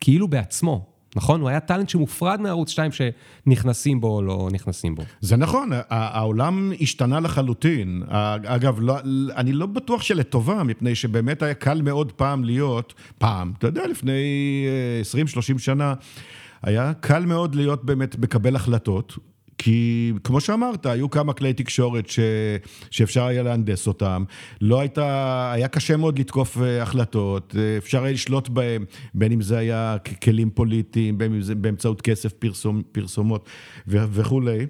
כאילו בעצמו. נכון? הוא היה טאלנט שמופרד מערוץ 2 שנכנסים בו או לא נכנסים בו. זה נכון, העולם השתנה לחלוטין. אגב, לא, אני לא בטוח שלטובה, מפני שבאמת היה קל מאוד פעם להיות, פעם, אתה יודע, לפני 20-30 אה, שנה, היה קל מאוד להיות באמת מקבל החלטות. כי כמו שאמרת, היו כמה כלי תקשורת ש... שאפשר היה להנדס אותם. לא הייתה, היה קשה מאוד לתקוף אה, החלטות, אה, אפשר היה לשלוט בהם, בין אם זה היה כלים פוליטיים, בין אם זה באמצעות כסף, פרסום, פרסומות ו... וכולי.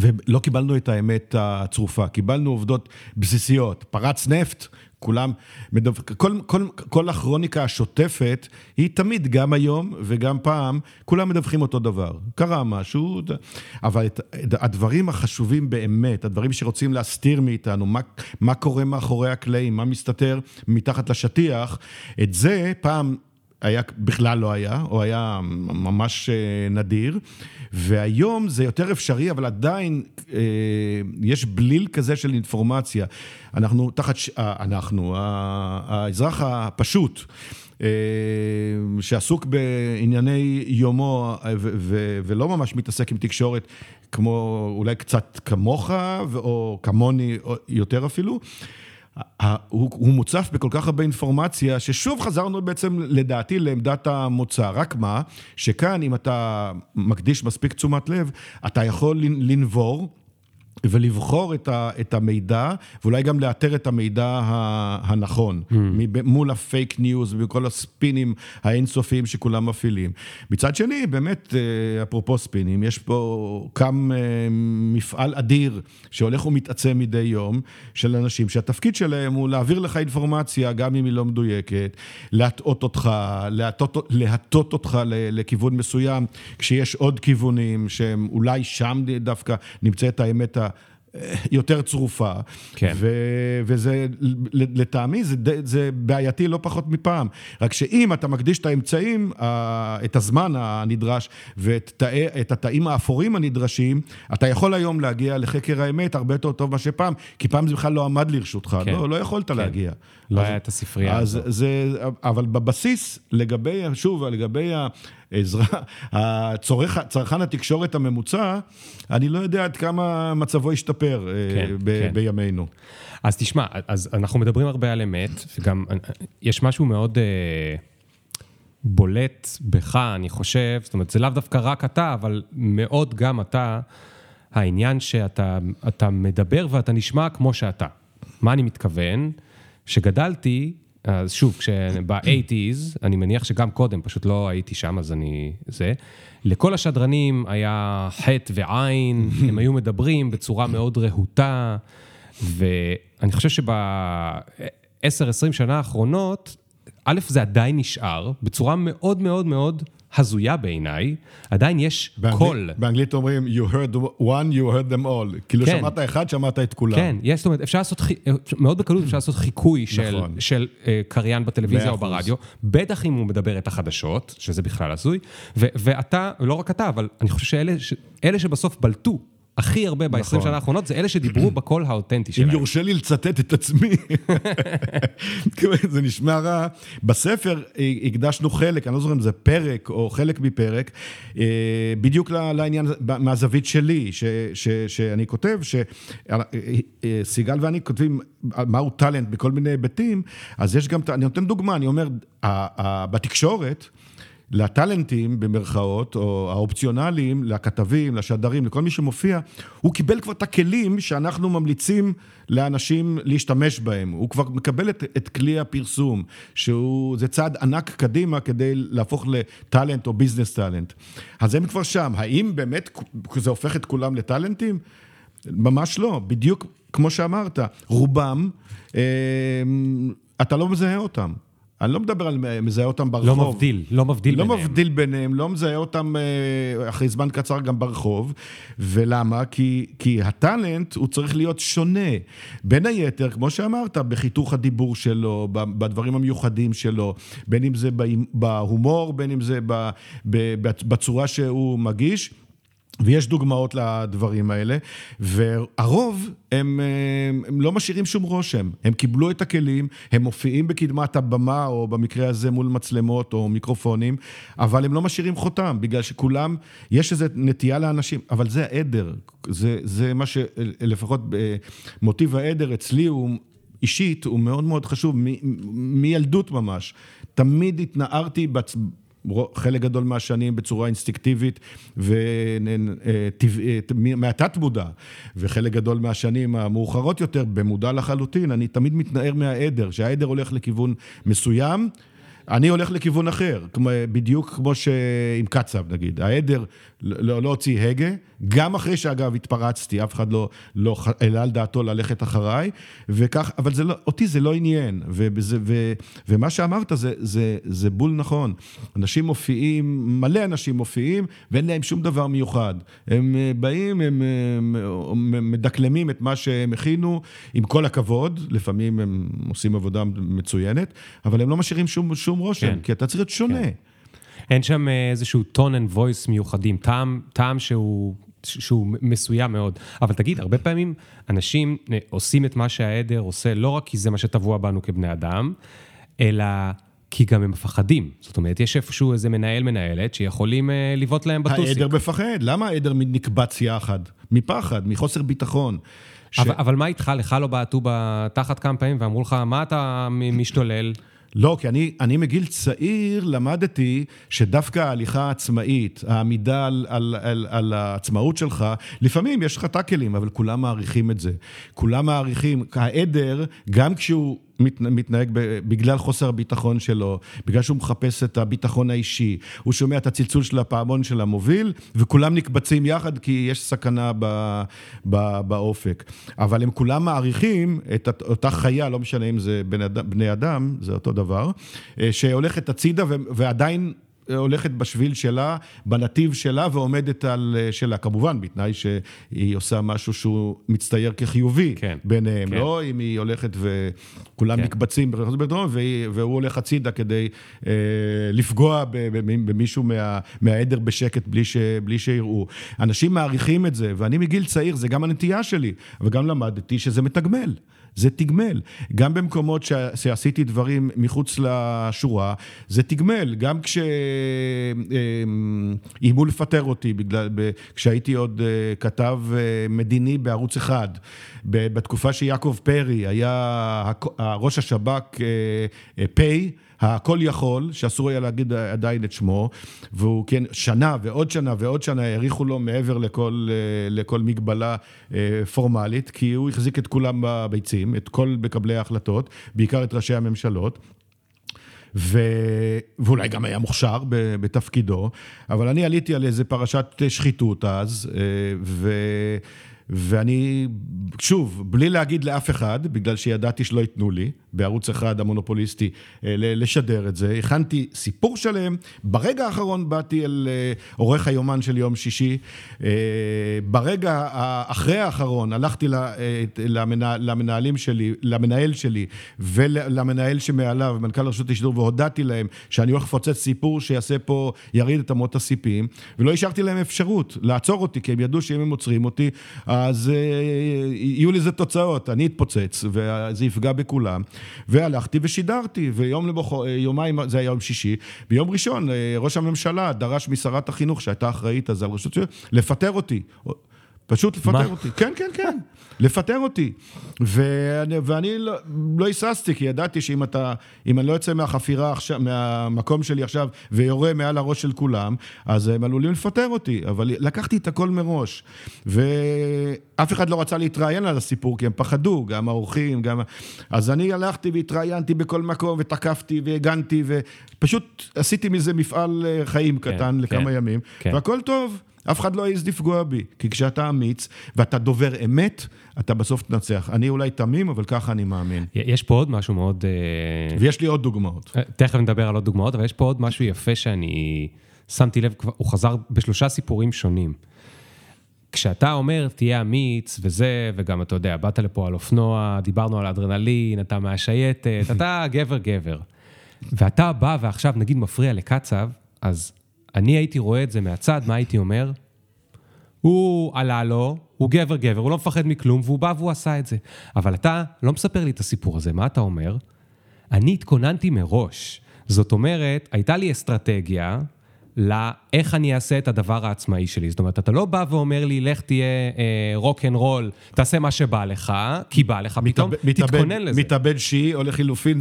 ולא קיבלנו את האמת הצרופה, קיבלנו עובדות בסיסיות. פרץ נפט, כולם, מדו... כל, כל, כל הכרוניקה השוטפת היא תמיד, גם היום וגם פעם, כולם מדווחים אותו דבר. קרה משהו, אבל את, הדברים החשובים באמת, הדברים שרוצים להסתיר מאיתנו, מה, מה קורה מאחורי הקלעים, מה מסתתר מתחת לשטיח, את זה פעם היה, בכלל לא היה, או היה ממש אה, נדיר, והיום זה יותר אפשרי, אבל עדיין אה, יש בליל כזה של אינפורמציה. אנחנו תחת, אה, אנחנו, האזרח הפשוט, אה, שעסוק בענייני יומו ו- ו- ולא ממש מתעסק עם תקשורת, כמו אולי קצת כמוך, או כמוני יותר אפילו, הוא, הוא מוצף בכל כך הרבה אינפורמציה, ששוב חזרנו בעצם, לדעתי, לעמדת המוצא. רק מה, שכאן, אם אתה מקדיש מספיק תשומת לב, אתה יכול לנבור ולבחור את, ה, את המידע, ואולי גם לאתר את המידע הנכון, mm. מול הפייק ניוז וכל הספינים האינסופיים שכולם מפעילים. מצד שני, באמת, אה, אפרופו ספינים, יש פה קם אה, מפעל אדיר שהולך ומתעצם מדי יום, של אנשים שהתפקיד שלהם הוא להעביר לך אינפורמציה, גם אם היא לא מדויקת, להטעות אותך, להטות, להטות אותך לכיוון מסוים, כשיש עוד כיוונים שהם אולי שם דווקא נמצאת האמת ה... יותר צרופה. כן. ו, וזה, לטעמי, זה, זה בעייתי לא פחות מפעם. רק שאם אתה מקדיש את האמצעים, את הזמן הנדרש ואת תאי, התאים האפורים הנדרשים, אתה יכול היום להגיע לחקר האמת הרבה יותר טוב מאשר פעם, כי פעם זה בכלל לא עמד לרשותך, כן. לא, לא יכולת כן. להגיע. לא אז, היה את הספרייה הזאת. זה, אבל בבסיס, לגבי, שוב, לגבי הצורך, צרכן התקשורת הממוצע, אני לא יודע עד כמה מצבו ישתפר אה, כן, ב, כן. בימינו. אז תשמע, אז אנחנו מדברים הרבה על אמת, וגם אה, יש משהו מאוד... אה, בולט בך, אני חושב, זאת אומרת, זה לאו דווקא רק אתה, אבל מאוד גם אתה, העניין שאתה מדבר ואתה נשמע כמו שאתה. מה אני מתכוון? שגדלתי, אז שוב, כשב-80's, אני מניח שגם קודם, פשוט לא הייתי שם, אז אני... זה. לכל השדרנים היה חטא ועין, הם היו מדברים בצורה מאוד רהוטה, ואני חושב שב-10-20 שנה האחרונות, א', זה עדיין נשאר בצורה מאוד מאוד מאוד הזויה בעיניי, עדיין יש באנגל... קול. באנגלית אומרים, you heard one, you heard them all. כאילו כן. שמעת אחד, שמעת את כולם. כן, יש, זאת אומרת, אפשר לעשות, מאוד בקלות אפשר לעשות חיקוי של, נכון. של uh, קריין בטלוויזיה או ברדיו, בטח אם הוא מדבר את החדשות, שזה בכלל הזוי, ו- ואתה, לא רק אתה, אבל אני חושב שאלה שבסוף בלטו הכי הרבה ב-20 נכון. שנה האחרונות, זה אלה שדיברו [CLEARS THROAT] בקול האותנטי שלהם. אם יורשה לי לצטט את עצמי, [LAUGHS] זה נשמע רע. בספר הקדשנו חלק, אני לא זוכר אם זה פרק או חלק מפרק, אה, בדיוק לעניין, מהזווית שלי, ש, ש, שאני כותב, שסיגל אה, ואני כותבים מהו טאלנט בכל מיני היבטים, אז יש גם, אני נותן דוגמה, אני אומר, בתקשורת, לטאלנטים במרכאות, או האופציונליים, לכתבים, לשדרים, לכל מי שמופיע, הוא קיבל כבר את הכלים שאנחנו ממליצים לאנשים להשתמש בהם. הוא כבר מקבל את, את כלי הפרסום, שהוא, זה צעד ענק קדימה כדי להפוך לטאלנט או ביזנס טאלנט. אז הם כבר שם. האם באמת זה הופך את כולם לטאלנטים? ממש לא. בדיוק כמו שאמרת, רובם, אה, אתה לא מזהה אותם. אני לא מדבר על מזהה אותם ברחוב. לא מבדיל, לא מבדיל לא ביניהם. לא מבדיל ביניהם, לא מזהה אותם אה, אחרי זמן קצר גם ברחוב. ולמה? כי, כי הטאלנט הוא צריך להיות שונה. בין היתר, כמו שאמרת, בחיתוך הדיבור שלו, בדברים המיוחדים שלו, בין אם זה בהומור, בין אם זה בצורה שהוא מגיש. ויש דוגמאות לדברים האלה, והרוב הם, הם לא משאירים שום רושם. הם קיבלו את הכלים, הם מופיעים בקדמת הבמה, או במקרה הזה מול מצלמות או מיקרופונים, אבל הם לא משאירים חותם, בגלל שכולם, יש איזו נטייה לאנשים, אבל זה העדר, זה, זה מה שלפחות מוטיב העדר אצלי הוא... אישית הוא מאוד מאוד חשוב, מילדות ממש. תמיד התנערתי בצ... חלק גדול מהשנים בצורה אינסטינקטיבית ומהתת מודע, וחלק גדול מהשנים המאוחרות יותר במודע לחלוטין, אני תמיד מתנער מהעדר, שהעדר הולך לכיוון מסוים. אני הולך לכיוון אחר, בדיוק כמו שעם קצב נגיד, העדר לא, לא הוציא הגה, גם אחרי שאגב התפרצתי, אף אחד לא, לא העלה על דעתו ללכת אחריי, וכך, אבל זה לא, אותי זה לא עניין, ובזה, ו, ומה שאמרת זה, זה, זה בול נכון. אנשים מופיעים, מלא אנשים מופיעים, ואין להם שום דבר מיוחד. הם אה, באים, הם, הם, הם מדקלמים את מה שהם הכינו, עם כל הכבוד, לפעמים הם עושים עבודה מצוינת, אבל הם לא משאירים שום, שום רושם, כן. כי אתה צריך להיות שונה. כן. אין שם אה, איזשהו tone and voice מיוחדים, טעם, טעם שהוא, שהוא מסוים מאוד. אבל תגיד, הרבה פעמים אנשים אה, עושים את מה שהעדר עושה, לא רק כי זה מה שטבוע בנו כבני אדם, אלא כי גם הם מפחדים. זאת אומרת, יש איפשהו איזה מנהל, מנהלת, שיכולים אה, לבעוט להם בטוסיק. העדר מפחד, למה העדר נקבץ יחד? מפחד, מחוסר ביטחון. ש... אבל, אבל מה איתך? לך לא בעטו בתחת כמה פעמים ואמרו לך, מה אתה משתולל? לא, כי אני, אני מגיל צעיר למדתי שדווקא ההליכה העצמאית, העמידה על, על, על, על העצמאות שלך, לפעמים יש לך טאקלים, אבל כולם מעריכים את זה. כולם מעריכים, העדר, גם כשהוא... מת, מתנהג בגלל חוסר הביטחון שלו, בגלל שהוא מחפש את הביטחון האישי, הוא שומע את הצלצול של הפעמון של המוביל, וכולם נקבצים יחד כי יש סכנה ב, ב, באופק. אבל הם כולם מעריכים את אותה חיה, לא משנה אם זה בני אדם, זה אותו דבר, אה, שהולכת הצידה ועדיין... הולכת בשביל שלה, בנתיב שלה ועומדת על אה, שלה. כמובן, בתנאי שהיא עושה משהו שהוא מצטייר כחיובי כן, ביניהם, כן. לא אם היא הולכת וכולם כן. מקבצים והוא הולך הצידה כדי אה, לפגוע במישהו מה, מהעדר בשקט בלי, ש, בלי שיראו. אנשים מעריכים את זה, ואני מגיל צעיר, זה גם הנטייה שלי, וגם למדתי שזה מתגמל. זה תגמל. גם במקומות ש... שעשיתי דברים מחוץ לשורה, זה תגמל. גם כשאיימו אמ, לפטר אותי, בגלל... כשהייתי עוד אה, כתב אה, מדיני בערוץ אחד, בתקופה שיעקב פרי היה ראש השב"כ אה, פ', הכל יכול, שאסור היה להגיד עדיין את שמו, והוא כן, שנה ועוד שנה ועוד שנה האריכו לו מעבר לכל, אה, לכל מגבלה אה, פורמלית, כי הוא החזיק את כולם בביצים, את כל מקבלי ההחלטות, בעיקר את ראשי הממשלות. ו... ואולי גם היה מוכשר בתפקידו, אבל אני עליתי על איזה פרשת שחיתות אז, אה, ו... ואני, שוב, בלי להגיד לאף אחד, בגלל שידעתי שלא ייתנו לי, בערוץ אחד המונופוליסטי, אה, לשדר את זה, הכנתי סיפור שלם, ברגע האחרון באתי אל אה, עורך היומן של יום שישי, אה, ברגע אחרי האחרון הלכתי למנהלים שלי, למנהל שלי ולמנהל שמעליו, מנכ"ל רשות השידור, והודעתי להם שאני הולך לפוצץ סיפור שיעשה פה, ירעיד את אמות הסיפים, ולא השארתי להם אפשרות לעצור אותי, כי הם ידעו שאם הם עוצרים אותי, אז יהיו לזה תוצאות, אני אתפוצץ, וזה יפגע בכולם. והלכתי ושידרתי, ויום לבוחר, יומיים, זה היה יום שישי, ביום ראשון ראש הממשלה דרש משרת החינוך, שהייתה אחראית אז על רשות, לפטר אותי. פשוט לפטר מה? אותי. כן, כן, כן. לפטר אותי. ואני, ואני לא, לא היססתי, כי ידעתי שאם אתה, אם אני לא יוצא מהחפירה עכשיו, מהמקום שלי עכשיו, ויורה מעל הראש של כולם, אז הם עלולים לפטר אותי. אבל לקחתי את הכל מראש. ואף אחד לא רצה להתראיין על הסיפור, כי הם פחדו, גם האורחים, גם... אז אני הלכתי והתראיינתי בכל מקום, ותקפתי, והגנתי, ופשוט עשיתי מזה מפעל אה, חיים כן, קטן כן, לכמה כן, ימים, כן. והכל טוב. אף אחד לא יעז לפגוע בי, כי כשאתה אמיץ ואתה דובר אמת, אתה בסוף תנצח. אני אולי תמים, אבל ככה אני מאמין. יש פה עוד משהו מאוד... אה, ויש לי עוד דוגמאות. אה, תכף נדבר על עוד דוגמאות, אבל יש פה עוד משהו יפה שאני שמתי לב, הוא חזר בשלושה סיפורים שונים. כשאתה אומר, תהיה אמיץ וזה, וגם, אתה יודע, באת לפה על אופנוע, דיברנו על אדרנלין, אתה מהשייטת, אתה גבר-גבר. ואתה בא ועכשיו, נגיד, מפריע לקצב, אז אני הייתי רואה את זה מהצד, מה הייתי אומר? הוא עלה לו, הוא גבר גבר, הוא לא מפחד מכלום, והוא בא והוא עשה את זה. אבל אתה לא מספר לי את הסיפור הזה, מה אתה אומר? אני התכוננתי מראש. זאת אומרת, הייתה לי אסטרטגיה, לאיך אני אעשה את הדבר העצמאי שלי. זאת אומרת, אתה לא בא ואומר לי, לך תהיה רוק אנד רול, תעשה מה שבא לך, כי בא לך, פתאום מתאבד, תתכונן לזה. מתאבד שיעי, או לחילופין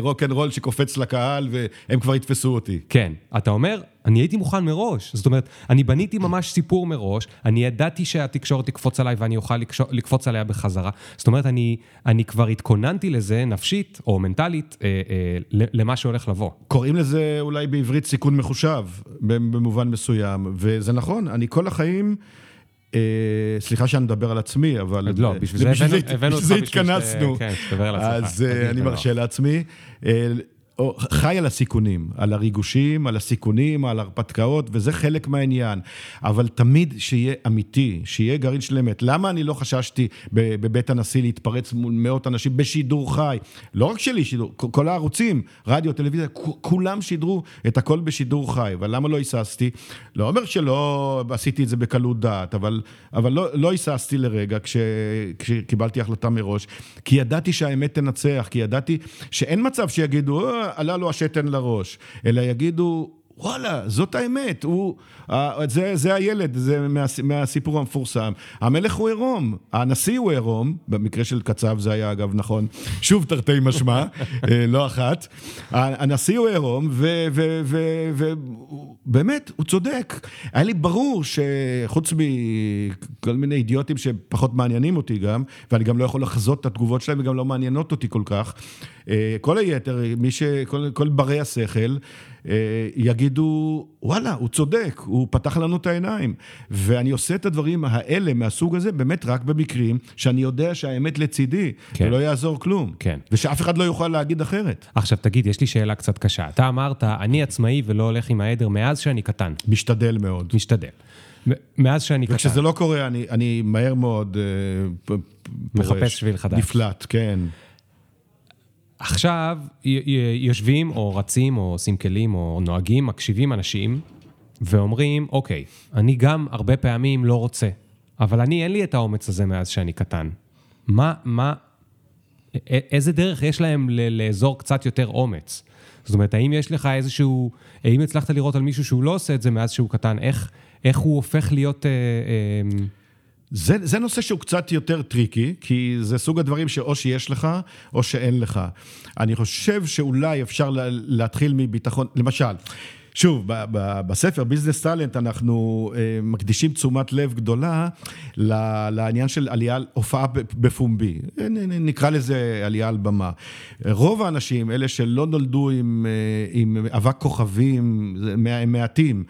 rock and roll שקופץ לקהל, והם כבר יתפסו אותי. כן, אתה אומר, אני הייתי מוכן מראש. זאת אומרת, אני בניתי ממש סיפור מראש, אני ידעתי שהתקשורת תקפוץ עליי ואני אוכל לקפוץ עליה בחזרה. זאת אומרת, אני, אני כבר התכוננתי לזה נפשית או מנטלית אה, אה, למה שהולך לבוא. קוראים לזה אולי בעברית סיכון מחושב, במובן מסוים, וזה נכון, אני כל החיים... אה, סליחה שאני מדבר על עצמי, אבל... לא, בשביל זה הבאנו אותך בשביל התכנסנו. כן, שתדבר על עצמך. אז אני מרשה לעצמי. חי על הסיכונים, על הריגושים, על הסיכונים, על הרפתקאות, וזה חלק מהעניין. אבל תמיד שיהיה אמיתי, שיהיה גרעין של אמת. למה אני לא חששתי בבית הנשיא להתפרץ מול מאות אנשים בשידור חי? לא רק שלי, שידור, כל הערוצים, רדיו, טלוויזיה, כולם שידרו את הכל בשידור חי. אבל למה לא היססתי? לא אומר שלא עשיתי את זה בקלות דעת, אבל, אבל לא, לא היססתי לרגע כש, כשקיבלתי החלטה מראש, כי ידעתי שהאמת תנצח, כי ידעתי שאין מצב שיגידו, אה, עלה לו השתן לראש, אלא יגידו, וואלה, זאת האמת, הוא, זה, זה הילד, זה מה, מהסיפור המפורסם. המלך הוא עירום, הנשיא הוא עירום, במקרה של קצב זה היה אגב נכון, שוב תרתי משמע, [LAUGHS] אה, לא אחת. הנשיא הוא עירום, ובאמת, הוא צודק. היה לי ברור שחוץ מכל מיני אידיוטים שפחות מעניינים אותי גם, ואני גם לא יכול לחזות את התגובות שלהם וגם לא מעניינות אותי כל כך, אה, כל היתר, מי ש... כל, כל ברי השכל, יגידו, וואלה, הוא צודק, הוא פתח לנו את העיניים. ואני עושה את הדברים האלה, מהסוג הזה, באמת רק במקרים שאני יודע שהאמת לצידי, כן. ולא יעזור כלום. כן. ושאף אחד לא יוכל להגיד אחרת. עכשיו, תגיד, יש לי שאלה קצת קשה. אתה אמרת, אני עצמאי ולא הולך עם העדר מאז שאני קטן. משתדל מאוד. משתדל. מאז שאני קטן. וכשזה לא קורה, אני, אני מהר מאוד אה. מחפש שביל חדש. נפלט, כן. עכשיו יושבים או רצים או עושים כלים או נוהגים, מקשיבים אנשים ואומרים, אוקיי, אני גם הרבה פעמים לא רוצה, אבל אני, אין לי את האומץ הזה מאז שאני קטן. מה, מה, איזה דרך יש להם לאזור קצת יותר אומץ? זאת אומרת, האם יש לך איזשהו, האם הצלחת לראות על מישהו שהוא לא עושה את זה מאז שהוא קטן, איך, איך הוא הופך להיות... אה, אה, זה, זה נושא שהוא קצת יותר טריקי, כי זה סוג הדברים שאו שיש לך, או שאין לך. אני חושב שאולי אפשר להתחיל מביטחון, למשל, שוב, בספר ביזנס טאלנט אנחנו אה, מקדישים תשומת לב גדולה לעניין של עלייה, הופעה בפומבי. נקרא לזה עלייה על במה. רוב האנשים, אלה שלא נולדו עם, אה, עם אבק כוכבים, הם מעטים.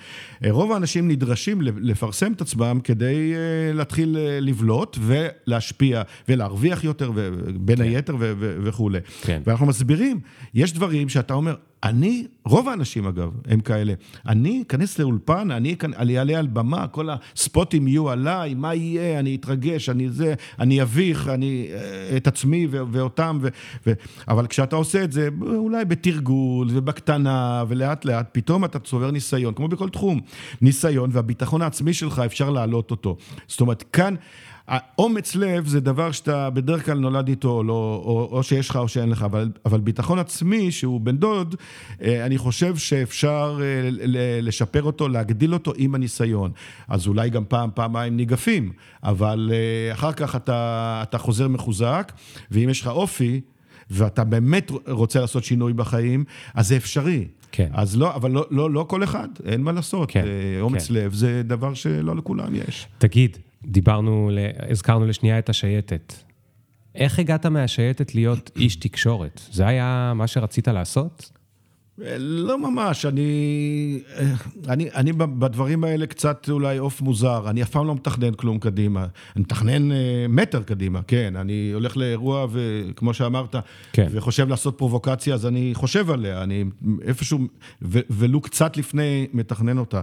רוב האנשים נדרשים לפרסם את עצמם כדי אה, להתחיל לבלוט ולהשפיע ולהרוויח יותר, בין כן. היתר וכולי. כן. ואנחנו מסבירים, יש דברים שאתה אומר, אני, רוב האנשים אגב, הם כאלה. אני אכנס לאולפן, אני אעלה על במה, כל הספוטים יהיו עליי, מה יהיה, אני אתרגש, אני זה, אני אביך, אני אה, את עצמי ואותם, ו- ו- אבל כשאתה עושה את זה, אולי בתרגול ובקטנה, ולאט לאט, פתאום אתה צובר ניסיון, כמו בכל תחום. ניסיון, והביטחון העצמי שלך, אפשר להעלות אותו. זאת אומרת, כאן... אומץ לב זה דבר שאתה בדרך כלל נולד איתו, או, לא, או, או שיש לך או שאין לך, אבל, אבל ביטחון עצמי, שהוא בן דוד, אה, אני חושב שאפשר אה, לשפר אותו, להגדיל אותו עם הניסיון. אז אולי גם פעם, פעמיים ניגפים, אבל אה, אחר כך אתה, אתה חוזר מחוזק, ואם יש לך אופי, ואתה באמת רוצה לעשות שינוי בחיים, אז זה אפשרי. כן. אז לא, אבל לא, לא, לא כל אחד, אין מה לעשות. כן, אומץ כן. לב זה דבר שלא לכולם יש. תגיד, דיברנו, הזכרנו לשנייה את השייטת. איך הגעת מהשייטת להיות איש תקשורת? זה היה מה שרצית לעשות? לא ממש, אני, אני, אני בדברים האלה קצת אולי עוף מוזר, אני אף פעם לא מתכנן כלום קדימה. אני מתכנן אה, מטר קדימה, כן, אני הולך לאירוע וכמו שאמרת, כן. וחושב לעשות פרובוקציה, אז אני חושב עליה, אני איפשהו, ו, ולו קצת לפני, מתכנן אותה.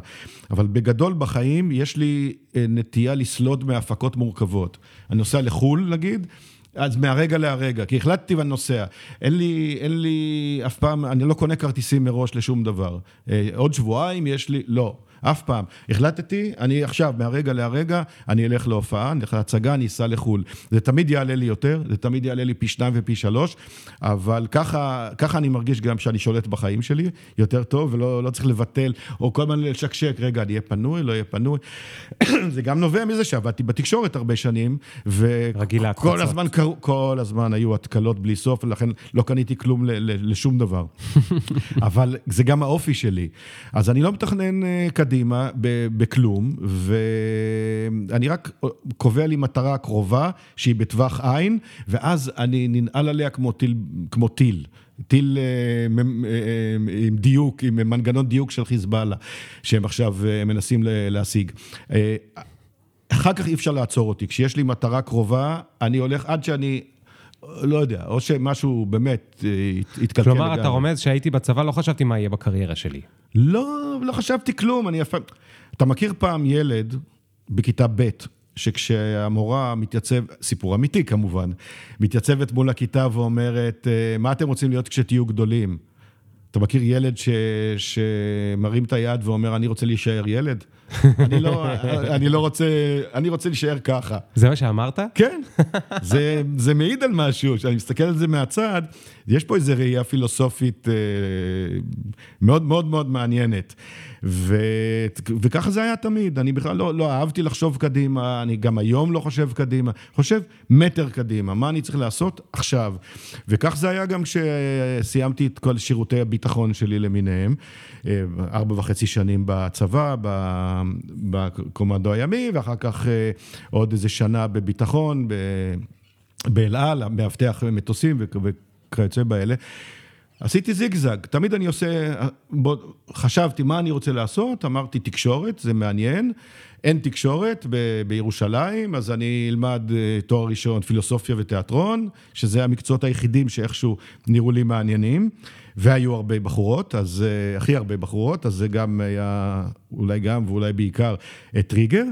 אבל בגדול בחיים יש לי אה, נטייה לסלוד מהפקות מורכבות. אני נוסע לחו"ל, נגיד, אז מהרגע להרגע, כי החלטתי ואני נוסע. אין לי, אין לי אף פעם, אני לא קונה כרטיסים מראש לשום דבר. אה, עוד שבועיים יש לי, לא. אף פעם. החלטתי, אני עכשיו, מהרגע להרגע, אני אלך להופעה, אני אלך להצגה, אני אסע לחו"ל. זה תמיד יעלה לי יותר, זה תמיד יעלה לי פי שניים ופי שלוש, אבל ככה, ככה אני מרגיש גם שאני שולט בחיים שלי יותר טוב, ולא לא צריך לבטל, או כל הזמן לשקשק, רגע, אני אהיה פנוי, לא אהיה פנוי. [CLEARS THROAT] זה גם נובע מזה שעבדתי בתקשורת הרבה שנים, וכל הזמן, כל הזמן היו התקלות בלי סוף, ולכן לא קניתי כלום לשום דבר. [LAUGHS] אבל זה גם האופי שלי. אז אני לא מתכנן אה, קדימה בכלום, ואני רק קובע לי מטרה קרובה, שהיא בטווח עין, ואז אני ננעל עליה כמו טיל. כמו טיל. טיל אה, אה, עם דיוק, עם מנגנון דיוק של חיזבאללה, שהם עכשיו מנסים להשיג. אחר כך אי אפשר לעצור אותי. כשיש לי מטרה קרובה, אני הולך עד שאני לא יודע, או שמשהו באמת אה, התקלקל. כלומר, אתה רומז שהייתי בצבא, לא חשבתי מה יהיה בקריירה שלי. לא, לא חשבתי כלום, אני פעם... אתה מכיר פעם ילד בכיתה ב', שכשהמורה מתייצב, סיפור אמיתי כמובן, מתייצבת מול הכיתה ואומרת, אה, מה אתם רוצים להיות כשתהיו גדולים? אתה מכיר ילד ש... שמרים את היד ואומר, אני רוצה להישאר ילד? אני, לא, אני לא רוצה, אני רוצה להישאר ככה. זה מה שאמרת? כן. זה, זה מעיד על משהו, כשאני מסתכל על זה מהצד, יש פה איזו ראייה פילוסופית אה, מאוד מאוד מאוד מעניינת. ו... וככה זה היה תמיד, אני בכלל לא, לא אהבתי לחשוב קדימה, אני גם היום לא חושב קדימה, חושב מטר קדימה, מה אני צריך לעשות עכשיו. וכך זה היה גם כשסיימתי את כל שירותי הביטחון שלי למיניהם, אה, ארבע וחצי שנים בצבא, בקומנדו הימי, ואחר כך אה, עוד איזה שנה בביטחון, באל על, מאבטח מטוסים וכיוצא באלה. עשיתי זיגזג, תמיד אני עושה, בוא, חשבתי מה אני רוצה לעשות, אמרתי תקשורת, זה מעניין, אין תקשורת ב, בירושלים, אז אני אלמד אה, תואר ראשון פילוסופיה ותיאטרון, שזה המקצועות היחידים שאיכשהו נראו לי מעניינים, והיו הרבה בחורות, אז אה, הכי הרבה בחורות, אז זה גם היה, אולי גם ואולי בעיקר, טריגר.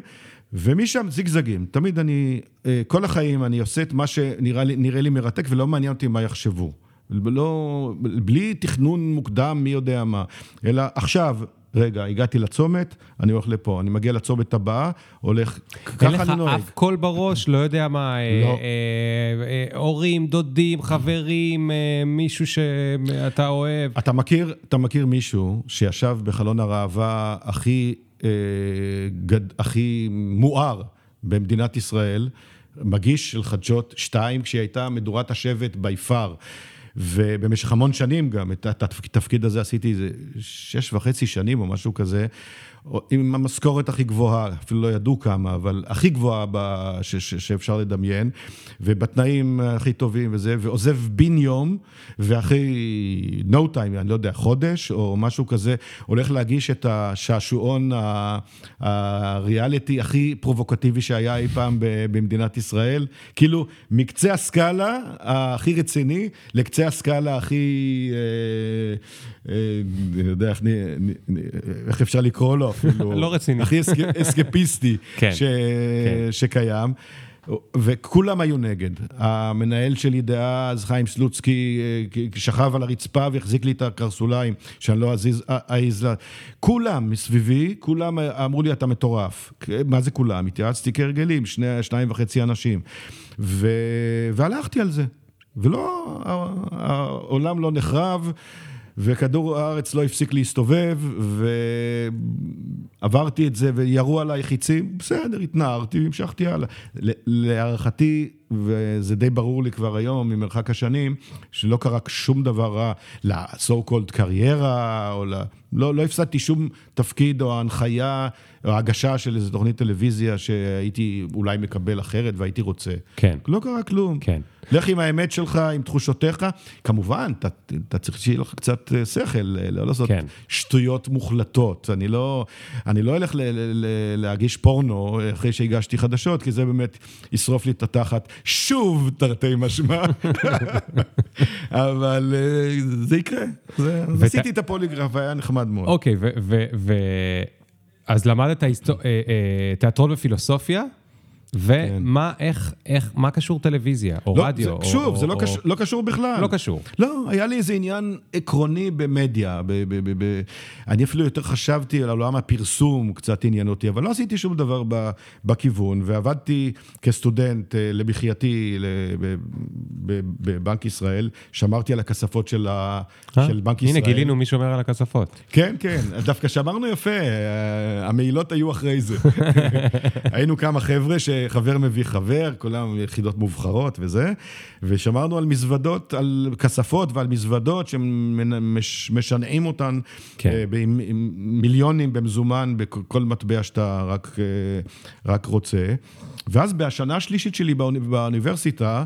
ומשם זיגזגים, תמיד אני, כל החיים אני עושה את מה שנראה לי, לי מרתק ולא מעניין אותי מה יחשבו. לא, בלי תכנון מוקדם, מי יודע מה, אלא עכשיו, רגע, הגעתי לצומת, אני הולך לפה, אני מגיע לצומת הבאה, הולך, ככה אני נוהג. אין לך אף קול בראש, לא יודע מה, אה, לא. אה, אה, הורים, דודים, חברים, אה, מישהו שאתה אוהב. אתה מכיר, אתה מכיר מישהו שישב בחלון הראווה הכי, אה, גד, הכי מואר במדינת ישראל, מגיש של חדשות 2, כשהיא הייתה מדורת השבט בי פאר. ובמשך המון שנים גם, את התפקיד הזה עשיתי איזה שש וחצי שנים או משהו כזה, עם המשכורת הכי גבוהה, אפילו לא ידעו כמה, אבל הכי גבוהה ש, ש, שאפשר לדמיין, ובתנאים הכי טובים וזה, ועוזב בן יום, ואחרי no time, אני לא יודע, חודש או משהו כזה, הולך להגיש את השעשועון הריאליטי הכי פרובוקטיבי שהיה אי פעם במדינת ישראל. כאילו, מקצה הסקאלה הכי רציני לקצה הסקאלה הכי... אה, אני יודע איך, אפשר לקרוא לו אפילו. [LAUGHS] לא רציני. הכי אסקפיסטי [LAUGHS] כן. כן. שקיים. וכולם היו נגד. המנהל שלי דאז, חיים סלוצקי, אה, שכב על הרצפה והחזיק לי את הקרסוליים, שאני לא אעז לה. כולם מסביבי, כולם אמרו לי, אתה מטורף. מה זה כולם? התייעצתי כהרגלים, שני, שניים וחצי אנשים. ו... והלכתי על זה. ולא, העולם לא נחרב. וכדור הארץ לא הפסיק להסתובב, ועברתי את זה וירו עליי חיצים, בסדר, התנערתי והמשכתי הלאה. להערכתי, וזה די ברור לי כבר היום, ממרחק השנים, שלא קרה שום דבר רע ל-so called קריירה, או ל... לא, לא הפסדתי שום תפקיד או הנחיה או הגשה של איזו תוכנית טלוויזיה שהייתי אולי מקבל אחרת והייתי רוצה. כן. לא קרה כלום. כן. לך עם האמת שלך, עם תחושותיך. כמובן, אתה, צריך שיהיה לך קצת אה, שכל, אה, לא לעשות כן. שטויות מוחלטות. אני לא, אני לא אלך ל, ל, ל, להגיש פורנו אחרי שהגשתי חדשות, כי זה באמת ישרוף לי את התחת שוב, תרתי משמע. [LAUGHS] אבל אה, זה יקרה. זה, ות... עשיתי את הפוליגרף, היה נחמד מאוד. אוקיי, ו... ו, ו... אז למדת היסטור... תיאטרון ופילוסופיה? ומה, כן. איך, איך, מה קשור טלוויזיה, או לא, רדיו? זה, או, שוב, או, זה לא, או... קשור, לא קשור בכלל. לא קשור. לא, היה לי איזה עניין עקרוני במדיה. ב, ב, ב, ב, אני אפילו יותר חשבתי על עולם הפרסום, קצת עניין אותי, אבל לא עשיתי שום דבר ב, בכיוון, ועבדתי כסטודנט אה, למחייתי בבנק ישראל, שמרתי על הכספות של, ה, אה? של בנק הנה, ישראל. הנה, גילינו מי שומר על הכספות. כן, כן, דווקא שמרנו יפה, אה, המעילות היו אחרי זה. [LAUGHS] היינו כמה חבר'ה שחבר מביא חבר, כולם יחידות מובחרות וזה, ושמרנו על מזוודות, על כספות ועל מזוודות שמשנעים אותן כן. אה, עם, עם מיליונים במזומן בכל מטבע שאתה רק, אה, רק רוצה. ואז בשנה השלישית שלי באוניברסיטה,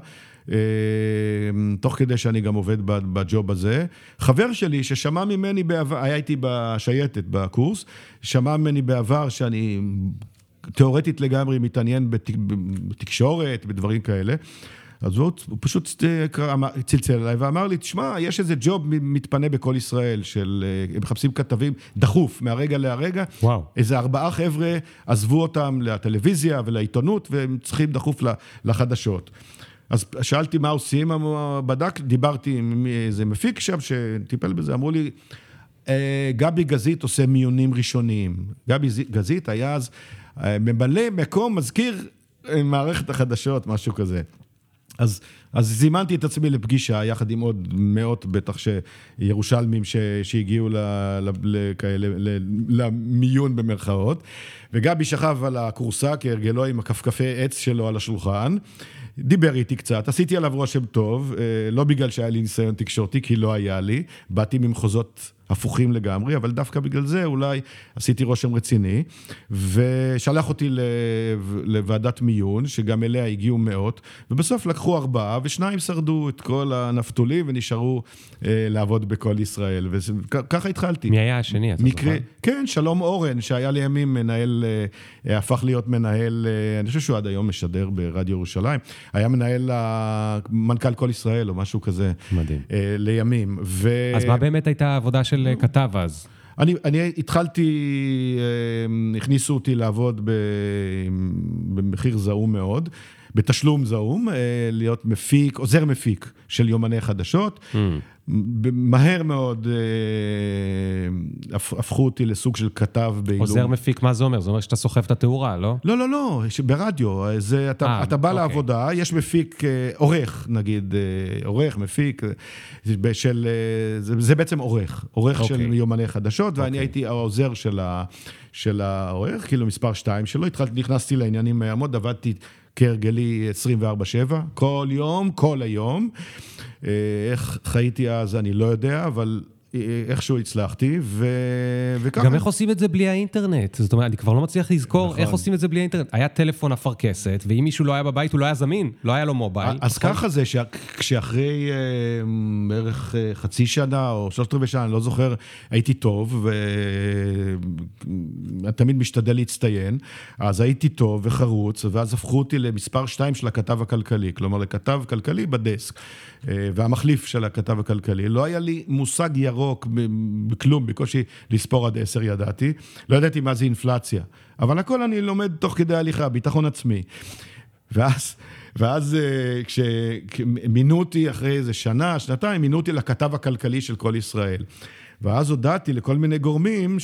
תוך כדי שאני גם עובד בג'וב הזה. חבר שלי ששמע ממני בעבר, היה איתי בשייטת בקורס, שמע ממני בעבר שאני תיאורטית לגמרי מתעניין בתק, בתקשורת, בדברים כאלה. אז הוא, הוא פשוט צלצל אליי ואמר לי, תשמע, יש איזה ג'וב מתפנה בכל ישראל, של, הם מחפשים כתבים דחוף, מהרגע להרגע. וואו. איזה ארבעה חבר'ה עזבו אותם לטלוויזיה ולעיתונות, והם צריכים דחוף לחדשות. אז שאלתי מה עושים, בדק, דיברתי עם איזה מפיק שם שטיפל בזה, אמרו לי, אה, גבי גזית עושה מיונים ראשוניים. גבי גזית היה אז ממלא מקום, מזכיר אה, מערכת החדשות, משהו כזה. אז, אז זימנתי את עצמי לפגישה, יחד עם עוד מאות, בטח שירושלמים ש, שהגיעו ל, ל, לכאלה, ל, למיון במרכאות, וגבי שכב על הכורסה כהרגלו עם הכפכפי עץ שלו על השולחן. דיבר איתי קצת, עשיתי עליו רושם טוב, אה, לא בגלל שהיה לי ניסיון תקשורתי, כי לא היה לי, באתי ממחוזות הפוכים לגמרי, אבל דווקא בגלל זה אולי עשיתי רושם רציני, ושלח אותי לוועדת מיון, שגם אליה הגיעו מאות, ובסוף לקחו ארבעה, ושניים שרדו את כל הנפתולים ונשארו אה, לעבוד בכל ישראל, וככה התחלתי. מי היה השני, אתה מקרה, זוכר? כן, שלום אורן, שהיה לימים מנהל, אה, הפך להיות מנהל, אה, אני חושב שהוא עד היום משדר ברדיו ירושלים, היה מנהל, מנכ"ל כל ישראל או משהו כזה. מדהים. לימים. ו... אז מה באמת הייתה העבודה של של כתב אז? אני, אני התחלתי, אה, הכניסו אותי לעבוד במחיר זעום מאוד, בתשלום זעום, אה, להיות מפיק, עוזר מפיק של יומני חדשות. Mm. מהר מאוד אה, הפכו אותי לסוג של כתב בעילום. עוזר מפיק, מה זה אומר? זה אומר שאתה סוחב את התאורה, לא? לא, לא, לא, ברדיו. זה, אתה, 아, אתה בא אוקיי. לעבודה, יש מפיק, אה, עורך, נגיד, אה, עורך, מפיק, של, זה, זה בעצם עורך, עורך אוקיי. של יומני חדשות, אוקיי. ואני הייתי העוזר של, ה, של העורך, כאילו מספר 2 שלו, התחלתי, נכנסתי לעניינים מהמות, עבדתי כהרגלי 24-7, כל יום, כל היום. אה, איך חייתי אז, אני לא יודע, אבל איכשהו הצלחתי, ו... וככה... גם איך עושים את זה בלי האינטרנט? זאת אומרת, אני כבר לא מצליח לזכור נכון. איך עושים את זה בלי האינטרנט. היה טלפון אפרכסת, ואם מישהו לא היה בבית, הוא לא היה זמין, לא היה לו מובייל. אז נכון? ככה זה, כשאחרי אה, בערך אה, חצי שנה או שלושת רבעי שנה, אני לא זוכר, הייתי טוב, ותמיד משתדל להצטיין, אז הייתי טוב וחרוץ, ואז הפכו אותי למספר שתיים של הכתב הכלכלי, כלומר, לכתב כלכלי בדסק. אה, והמחליף של הכתב הכלכלי. לא היה לי מושג ירוק בכלום, בקושי לספור עד עשר ידעתי. לא ידעתי מה זה אינפלציה. אבל הכל אני לומד תוך כדי הליכה, ביטחון עצמי. ואז, ואז אה, כשמינו אותי אחרי איזה שנה, שנתיים, מינו אותי לכתב הכלכלי של כל ישראל. ואז הודעתי לכל מיני גורמים,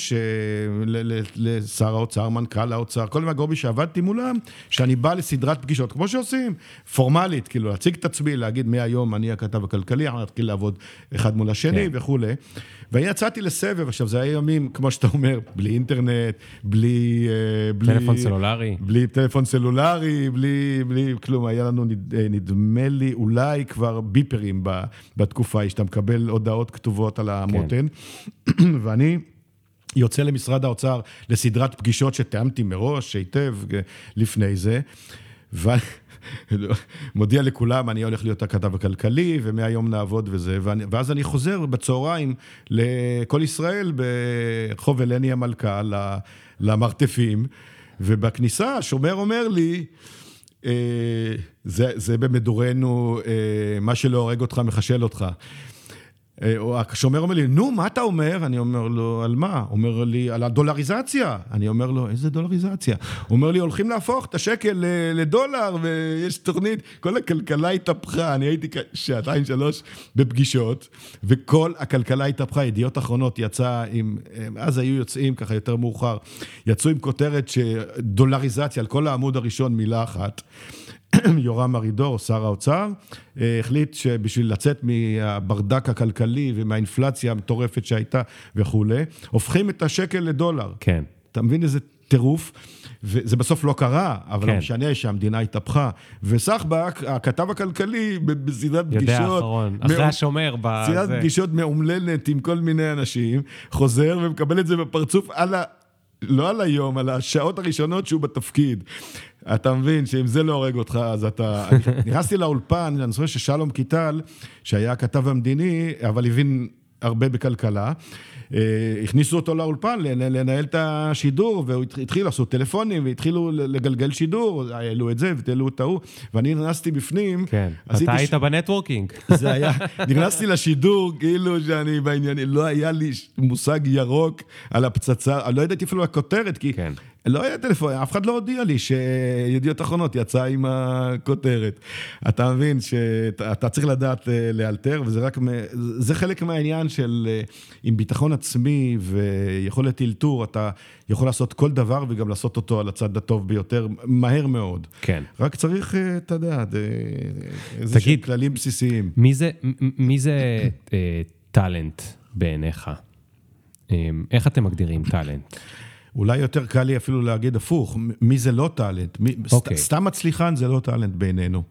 לשר האוצר, מנכ"ל האוצר, כל מיני גורמים שעבדתי מולם, שאני בא לסדרת פגישות, כמו שעושים, פורמלית, כאילו להציג את עצמי, להגיד מהיום אני הכתב הכלכלי, אנחנו נתחיל לעבוד אחד מול השני כן. וכולי. ואני יצאתי לסבב, עכשיו זה היה ימים, כמו שאתה אומר, בלי אינטרנט, בלי... אה, בלי טלפון סלולרי. בלי טלפון סלולרי, בלי, בלי כלום, היה לנו, אה, נדמה לי, אולי כבר ביפרים בתקופה ההיא, שאתה מקבל הודעות כתובות על המותן. כן. [CLEARS THROAT] ואני... יוצא למשרד האוצר לסדרת פגישות שתיאמתי מראש היטב אה, לפני זה. [LAUGHS] ו... מודיע לכולם, אני הולך להיות הכתב הכלכלי, ומהיום נעבוד וזה, ואני, ואז אני חוזר בצהריים לכל ישראל ברחוב אלני המלכה, למרתפים, ובכניסה השומר אומר לי, אה, זה, זה במדורנו, אה, מה שלא הורג אותך מחשל אותך. אה, השומר אומר לי, נו, מה אתה אומר? אני אומר לו, על מה? הוא אומר לי, על הדולריזציה. אני אומר לו, איזה דולריזציה? הוא אומר לי, הולכים להפוך את השקל לדולר, ויש תוכנית, כל הכלכלה התהפכה. אני הייתי שעתיים, שלוש בפגישות, וכל הכלכלה התהפכה. ידיעות אחרונות יצא עם, אז היו יוצאים ככה יותר מאוחר, יצאו עם כותרת שדולריזציה, על כל העמוד הראשון מילה אחת. [CLEARS THROAT] יורם ארידור, שר האוצר, אה, החליט שבשביל לצאת מהברדק הכלכלי ומהאינפלציה המטורפת שהייתה וכולי, הופכים את השקל לדולר. כן. אתה מבין איזה טירוף? וזה בסוף לא קרה, אבל כן. לא משנה שהמדינה התהפכה. וסחבק, הכתב הכלכלי, בסדרת פגישות... יודע האחרון, אחרי השומר. בסדרת פגישות מאומללת עם כל מיני אנשים, חוזר ומקבל את זה בפרצוף על ה... לא על היום, על השעות הראשונות שהוא בתפקיד. אתה מבין שאם זה לא הורג אותך, אז אתה... [LAUGHS] נכנסתי לאולפן, אני זוכר ששלום קיטל, שהיה הכתב המדיני, אבל הבין הרבה בכלכלה, הכניסו אותו לאולפן לנהל את השידור, והוא התחיל לעשות טלפונים, והתחילו לגלגל שידור, העלו את זה ותעלו את ההוא, ואני נכנסתי בפנים. כן, אתה היית ש... בנטוורקינג. [LAUGHS] זה היה, נכנסתי לשידור כאילו שאני בעניינים, לא היה לי מושג ירוק על הפצצה, לא ידעתי אפילו הכותרת, כי כן. לא היה טלפון, אף אחד לא הודיע לי שידיעות אחרונות יצא עם הכותרת. אתה מבין שאתה צריך לדעת אה, לאלתר, וזה רק, זה חלק מהעניין של אה, עם ביטחון עצמי ויכולת אלתור, אתה יכול לעשות כל דבר וגם לעשות אותו על הצד הטוב ביותר, מהר מאוד. כן. רק צריך, אה, אתה יודע, איזה שהם כללים בסיסיים. מי זה, מי זה טאלנט בעיניך? איך אתם מגדירים טאלנט? אולי יותר קל לי אפילו להגיד הפוך, מי זה לא טאלנט? מי, okay. אוקיי. סתם מצליחן זה לא טאלנט בעינינו.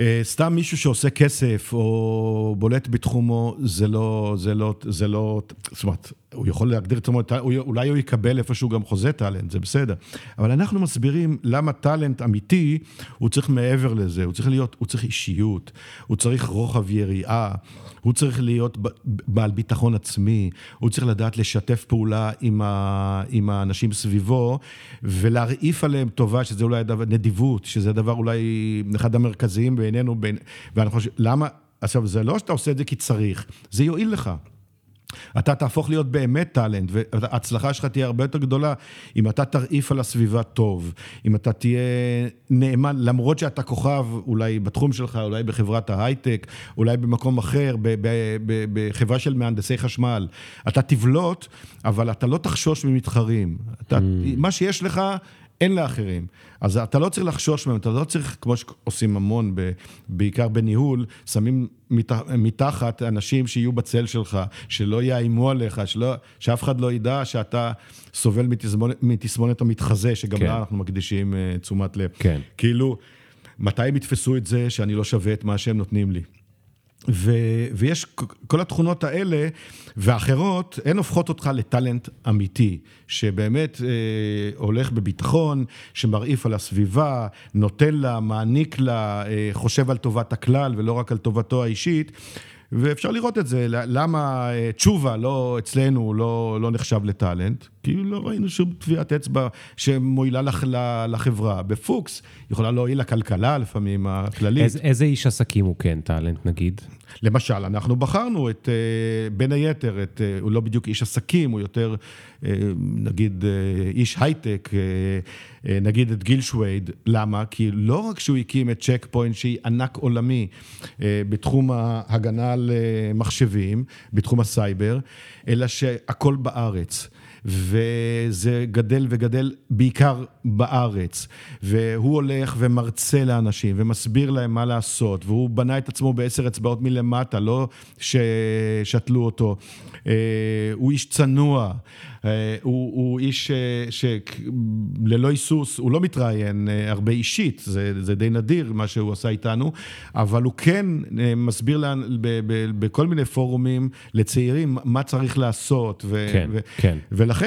אה, סתם מישהו שעושה כסף או בולט בתחומו, זה לא, זה לא, זה לא, זאת אומרת, הוא יכול להגדיר את עצמו, אולי הוא יקבל איפשהו גם חוזה טאלנט, זה בסדר. אבל אנחנו מסבירים למה טאלנט אמיתי, הוא צריך מעבר לזה, הוא צריך להיות, הוא צריך אישיות, הוא צריך רוחב יריעה, הוא צריך להיות בעל ביטחון עצמי, הוא צריך לדעת לשתף פעולה עם, ה, עם האנשים סביבו, ולהרעיף עליהם טובה, שזה אולי הדבר, נדיבות, שזה הדבר אולי אחד המרכזיים בעינינו, ואני חושב, למה, עכשיו, זה לא שאתה עושה את זה כי צריך, זה יועיל לך. אתה תהפוך להיות באמת טאלנט, וההצלחה שלך תהיה הרבה יותר גדולה אם אתה תרעיף על הסביבה טוב, אם אתה תהיה נאמן, למרות שאתה כוכב אולי בתחום שלך, אולי בחברת ההייטק, אולי במקום אחר, בחברה של מהנדסי חשמל. אתה תבלוט, אבל אתה לא תחשוש ממתחרים. אתה, mm. מה שיש לך, אין לאחרים. אז אתה לא צריך לחשוש מהם, אתה לא צריך, כמו שעושים המון, בעיקר בניהול, שמים מתחת אנשים שיהיו בצל שלך, שלא יאיימו עליך, שלא, שאף אחד לא ידע שאתה סובל מתסמונת, מתסמונת המתחזה, שגם כן. לה אנחנו מקדישים uh, תשומת לב. כן. כאילו, מתי הם יתפסו את זה שאני לא שווה את מה שהם נותנים לי? ו, ויש כל התכונות האלה ואחרות, הן הופכות אותך לטאלנט אמיתי, שבאמת אה, הולך בביטחון, שמרעיף על הסביבה, נותן לה, מעניק לה, אה, חושב על טובת הכלל ולא רק על טובתו האישית. ואפשר לראות את זה, למה אה, תשובה לא אצלנו לא, לא נחשב לטאלנט? כי לא ראינו שום טביעת אצבע שמועילה לח, לחברה. בפוקס יכולה להועיל לכלכלה לפעמים, הכללית. איזה, איזה איש עסקים הוא כן טאלנט נגיד? למשל, אנחנו בחרנו את, אה, בין היתר, את, אה, הוא לא בדיוק איש עסקים, הוא יותר, אה, נגיד, איש הייטק, נגיד את גיל שווייד. למה? כי לא רק שהוא הקים את צ'ק פוינט, שהיא ענק עולמי בתחום ההגנה על מחשבים, בתחום הסייבר, אלא שהכל בארץ. וזה גדל וגדל בעיקר בארץ. והוא הולך ומרצה לאנשים ומסביר להם מה לעשות, והוא בנה את עצמו בעשר אצבעות מלמטה, לא ששתלו אותו. אה, הוא איש צנוע, אה, הוא, הוא איש שללא היסוס, הוא לא מתראיין אה, הרבה אישית, זה, זה די נדיר מה שהוא עשה איתנו, אבל הוא כן מסביר לה, ב, ב, בכל מיני פורומים לצעירים מה צריך לעשות. ו, כן, ו, כן. ולכן,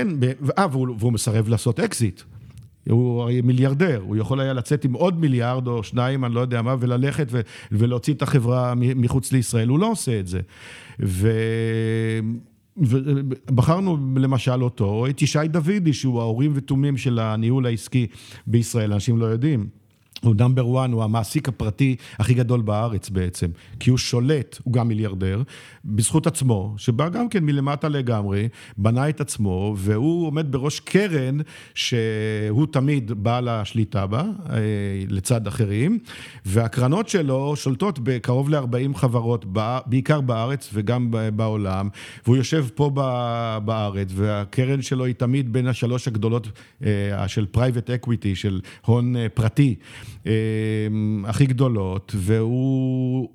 אה, והוא, והוא מסרב לעשות אקזיט. הוא הרי מיליארדר, הוא יכול היה לצאת עם עוד מיליארד או שניים, אני לא יודע מה, וללכת ו- ולהוציא את החברה מחוץ לישראל, הוא לא עושה את זה. ו... ובחרנו למשל אותו, או את ישי דוידי, שהוא האורים ותומים של הניהול העסקי בישראל, אנשים לא יודעים. הוא נאמבר 1, הוא המעסיק הפרטי הכי גדול בארץ בעצם, כי הוא שולט, הוא גם מיליארדר, בזכות עצמו, שבא גם כן מלמטה לגמרי, בנה את עצמו, והוא עומד בראש קרן שהוא תמיד בעל השליטה בה, אה, לצד אחרים, והקרנות שלו שולטות בקרוב ל-40 חברות, בעיקר בארץ וגם בעולם, והוא יושב פה בארץ, והקרן שלו היא תמיד בין השלוש הגדולות אה, של private equity, של הון אה, פרטי. אמ, הכי גדולות, והוא,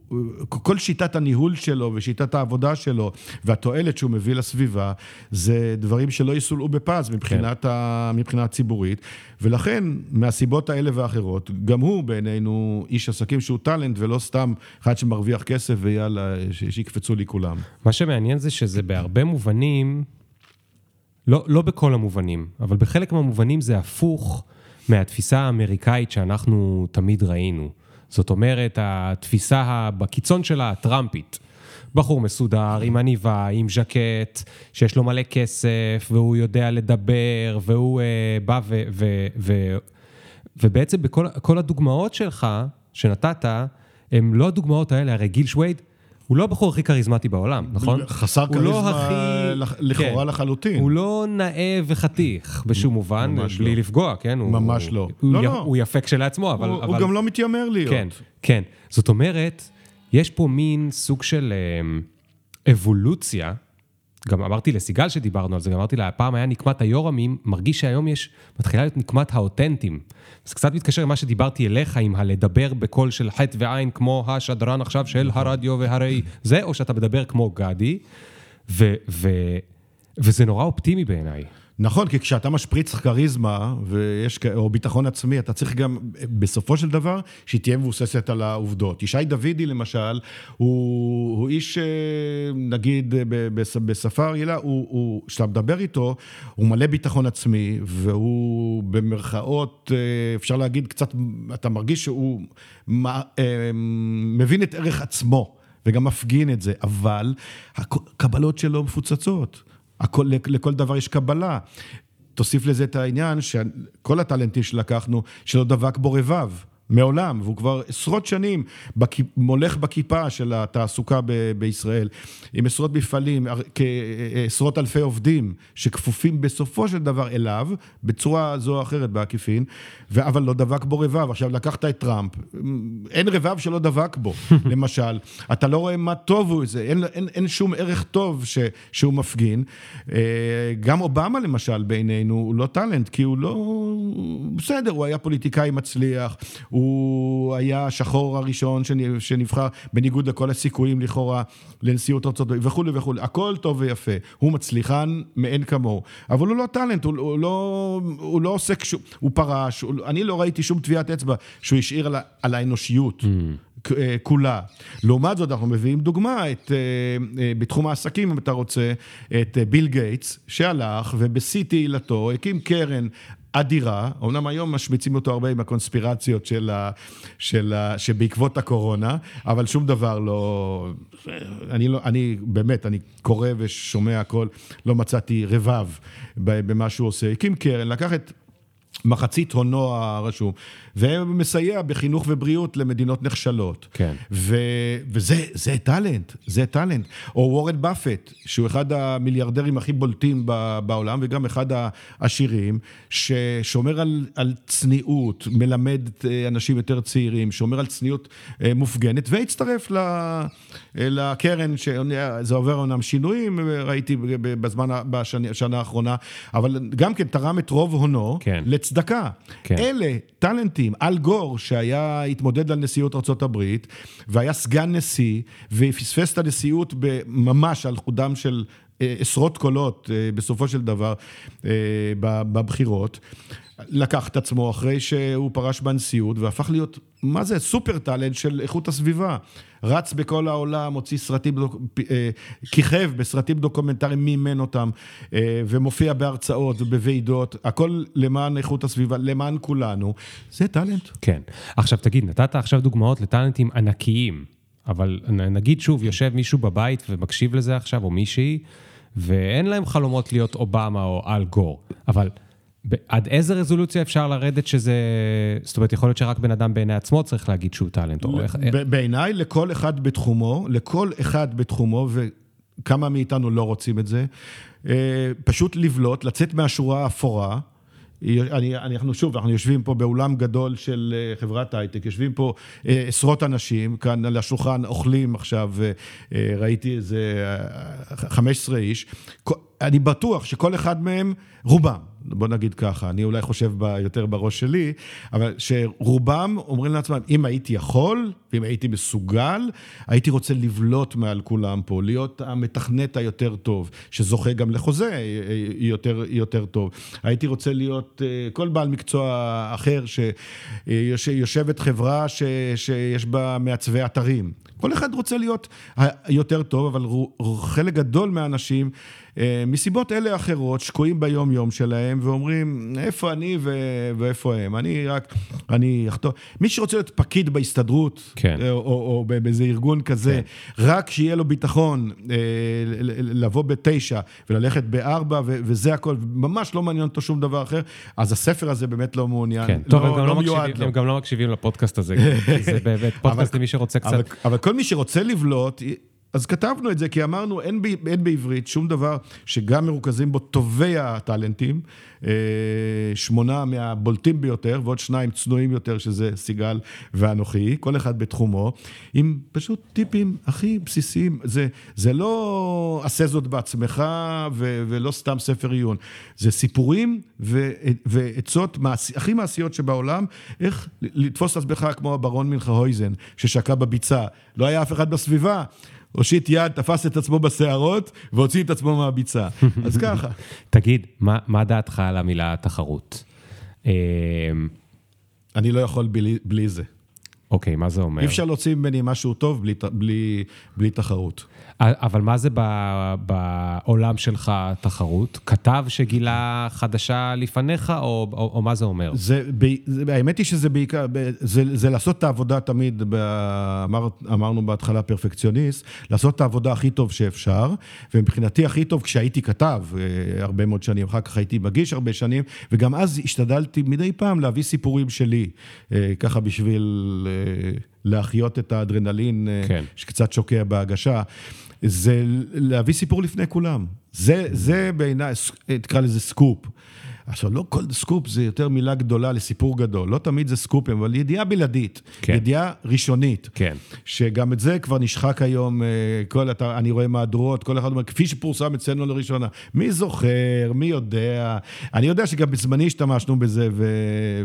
כל שיטת הניהול שלו ושיטת העבודה שלו והתועלת שהוא מביא לסביבה, זה דברים שלא יסולאו בפז מבחינת, כן. ה, מבחינה ציבורית, ולכן, מהסיבות האלה ואחרות, גם הוא בעינינו איש עסקים שהוא טאלנט ולא סתם אחד שמרוויח כסף ויאללה, שיקפצו לי כולם. מה שמעניין זה שזה בהרבה מובנים, לא, לא בכל המובנים, אבל בחלק מהמובנים זה הפוך. מהתפיסה האמריקאית שאנחנו תמיד ראינו. זאת אומרת, התפיסה בקיצון שלה הטראמפית. בחור מסודר, עם עניבה, עם ז'קט, שיש לו מלא כסף, והוא יודע לדבר, והוא uh, בא ו... ו, ו ובעצם בכל הדוגמאות שלך, שנתת, הם לא הדוגמאות האלה, הרי גיל שווייד, הוא לא הבחור הכי כריזמטי בעולם, נכון? חסר לא כריזמה לא הכי... לכאורה כן. לחלוטין. הוא לא נאה וחתיך בשום מובן, בלי לא. לפגוע, כן? ממש הוא, לא. הוא, לא, הוא, לא. הוא יפה כשלעצמו, אבל... הוא, אבל... הוא גם לא מתיימר להיות. כן, כן. זאת אומרת, יש פה מין סוג של אה, אבולוציה גם אמרתי לסיגל שדיברנו על זה, גם אמרתי לה, פעם היה נקמת היורמים, מרגיש שהיום יש, מתחילה להיות נקמת האותנטים. זה קצת מתקשר למה שדיברתי אליך, עם הלדבר בקול של חטא ועין, כמו השדרן עכשיו של הרדיו והרי זה, או שאתה מדבר כמו גדי, ו, ו, וזה נורא אופטימי בעיניי. נכון, כי כשאתה משפריץ כריזמה ויש, או ביטחון עצמי, אתה צריך גם, בסופו של דבר, שהיא תהיה מבוססת על העובדות. ישי דוידי, למשל, הוא, הוא איש, אה, נגיד, בשפה רגילה, כשאתה מדבר איתו, הוא מלא ביטחון עצמי, והוא במרכאות, אה, אפשר להגיד קצת, אתה מרגיש שהוא אה, מבין את ערך עצמו. וגם מפגין את זה, אבל הקבלות שלו מפוצצות. הכל, לכל דבר יש קבלה. תוסיף לזה את העניין שכל הטאלנטים שלקחנו, שלא דבק בו רבב. מעולם, והוא כבר עשרות שנים מולך בכיפה של התעסוקה ב- בישראל, עם עשרות מפעלים, עשרות אלפי עובדים, שכפופים בסופו של דבר אליו, בצורה זו או אחרת בעקיפין, אבל לא דבק בו רבב. עכשיו, לקחת את טראמפ, אין רבב שלא דבק בו, [LAUGHS] למשל. אתה לא רואה מה טוב הוא זה, אין, אין, אין שום ערך טוב ש, שהוא מפגין. אה, גם אובמה, למשל, בעינינו, הוא לא טאלנט, כי הוא לא... בסדר, הוא היה פוליטיקאי מצליח. הוא היה השחור הראשון שנבחר, בניגוד לכל הסיכויים לכאורה לנשיאות ארצות הברית וכולי וכולי, הכל טוב ויפה, הוא מצליחן מאין כמוהו, אבל הוא לא טאלנט, הוא, הוא, לא, הוא לא עוסק, הוא פרש, הוא, אני לא ראיתי שום טביעת אצבע שהוא השאיר על, על האנושיות. Mm. כולה. לעומת זאת, אנחנו מביאים דוגמה, את, אה, אה, בתחום העסקים, אם אתה רוצה, את ביל גייטס, שהלך ובשיא תהילתו הקים קרן אדירה, אמנם היום משמיצים אותו הרבה עם הקונספירציות של ה, של ה, שבעקבות הקורונה, אבל שום דבר לא... אני, לא, אני באמת, אני קורא ושומע הכל, לא מצאתי רבב במה שהוא עושה. הקים קרן, לקח את... מחצית הונו הרשום, ומסייע בחינוך ובריאות למדינות נחשלות. כן. ו, וזה טאלנט, זה טאלנט. או וורן באפט, שהוא אחד המיליארדרים הכי בולטים בעולם, וגם אחד העשירים, ששומר על, על צניעות, מלמד אה, אנשים יותר צעירים, שומר על צניעות אה, מופגנת, והצטרף לקרן, שזה עובר אומנם שינויים, ראיתי בזמן, בשנה האחרונה, אבל גם כן תרם את רוב הונו. כן. צדקה. כן. אלה טאלנטים, אל גור, שהיה, התמודד על נשיאות ארה"ב, והיה סגן נשיא, ופספס את הנשיאות ממש על חודם של אה, עשרות קולות אה, בסופו של דבר אה, בבחירות. לקח את עצמו אחרי שהוא פרש בנשיאות והפך להיות, מה זה, סופר טאלנט של איכות הסביבה. רץ בכל העולם, הוציא סרטים, אה, כיכב בסרטים דוקומנטריים, מימן אותם, אה, ומופיע בהרצאות ובוועידות, הכל למען איכות הסביבה, למען כולנו. זה טאלנט. כן. עכשיו תגיד, נתת עכשיו דוגמאות לטאלנטים ענקיים, אבל נגיד שוב, יושב מישהו בבית ומקשיב לזה עכשיו, או מישהי, ואין להם חלומות להיות אובמה או אל גור, אבל... עד איזה רזולוציה אפשר לרדת שזה... זאת אומרת, יכול להיות שרק בן אדם בעיני עצמו צריך להגיד שהוא טאלנט, או איך... בעיניי, לכל אחד בתחומו, לכל אחד בתחומו, וכמה מאיתנו לא רוצים את זה, אה, פשוט לבלוט, לצאת מהשורה האפורה. אני, אנחנו שוב, אנחנו יושבים פה באולם גדול של אה, חברת הייטק, יושבים פה אה, עשרות אנשים, כאן על השולחן אוכלים עכשיו, ראיתי איזה 15 איש. אני בטוח שכל אחד מהם, רובם, בוא נגיד ככה, אני אולי חושב ב, יותר בראש שלי, אבל שרובם אומרים לעצמם, אם הייתי יכול, ואם הייתי מסוגל, הייתי רוצה לבלוט מעל כולם פה, להיות המתכנת היותר טוב, שזוכה גם לחוזה יותר, יותר טוב. הייתי רוצה להיות אה, כל בעל מקצוע אחר, שיושבת חברה ש, שיש בה מעצבי אתרים. כל אחד רוצה להיות יותר טוב, אבל חלק גדול מהאנשים... אה, מסיבות אלה או אחרות, שקועים ביום-יום שלהם ואומרים, איפה אני ו- ואיפה הם? אני רק, אני אחתור. מי שרוצה להיות פקיד בהסתדרות, כן. או, או, או באיזה ארגון כזה, כן. רק שיהיה לו ביטחון אה, לבוא בתשע וללכת בארבע, ו- וזה הכל, ממש לא מעניין אותו שום דבר אחר, אז הספר הזה באמת לא מעוניין, כן. טוב, לא, הם, גם לא, לא מקשיבים, הם גם לא מקשיבים לפודקאסט הזה, זה באמת [LAUGHS] פודקאסט למי שרוצה קצת... אבל, אבל כל מי שרוצה לבלוט, אז כתבנו את זה, כי אמרנו, אין, ב, אין בעברית שום דבר שגם מרוכזים בו טובי הטאלנטים, אה, שמונה מהבולטים ביותר, ועוד שניים צנועים יותר, שזה סיגל ואנוכי, כל אחד בתחומו, עם פשוט טיפים הכי בסיסיים. זה, זה לא עשה זאת בעצמך ו, ולא סתם ספר עיון, זה סיפורים ו, ועצות מעשי, הכי מעשיות שבעולם, איך לתפוס את עצמך כמו הברון מינכהויזן, ששקע בביצה, לא היה אף אחד בסביבה. הושיט יד, תפס את עצמו בשערות והוציא את עצמו מהביצה. [LAUGHS] אז ככה. תגיד, מה, מה דעתך על המילה תחרות? אמ, אני לא יכול בלי, בלי זה. אוקיי, מה זה אומר? אי אפשר להוציא ממני משהו טוב בלי, בלי, בלי תחרות. אבל מה זה בעולם שלך תחרות? כתב שגילה חדשה לפניך, או, או, או מה זה אומר? זה, זה, האמת היא שזה בעיקר, זה, זה לעשות את העבודה תמיד, אמר, אמרנו בהתחלה פרפקציוניסט, לעשות את העבודה הכי טוב שאפשר, ומבחינתי הכי טוב כשהייתי כתב אה, הרבה מאוד שנים, אחר כך הייתי מגיש הרבה שנים, וגם אז השתדלתי מדי פעם להביא סיפורים שלי, אה, ככה בשביל... אה, להחיות את האדרנלין כן. שקצת שוקע בהגשה. זה להביא סיפור לפני כולם. זה, זה בעיניי, תקרא לזה סקופ. עכשיו, לא כל סקופ זה יותר מילה גדולה לסיפור גדול, לא תמיד זה סקופים, אבל ידיעה בלעדית, כן. ידיעה ראשונית. כן. שגם את זה כבר נשחק היום, אה, כל, אתה, אני רואה מהדורות, כל אחד אומר, כפי שפורסם אצלנו לראשונה. מי זוכר, מי יודע? אני יודע שגם בזמני השתמשנו בזה, ו...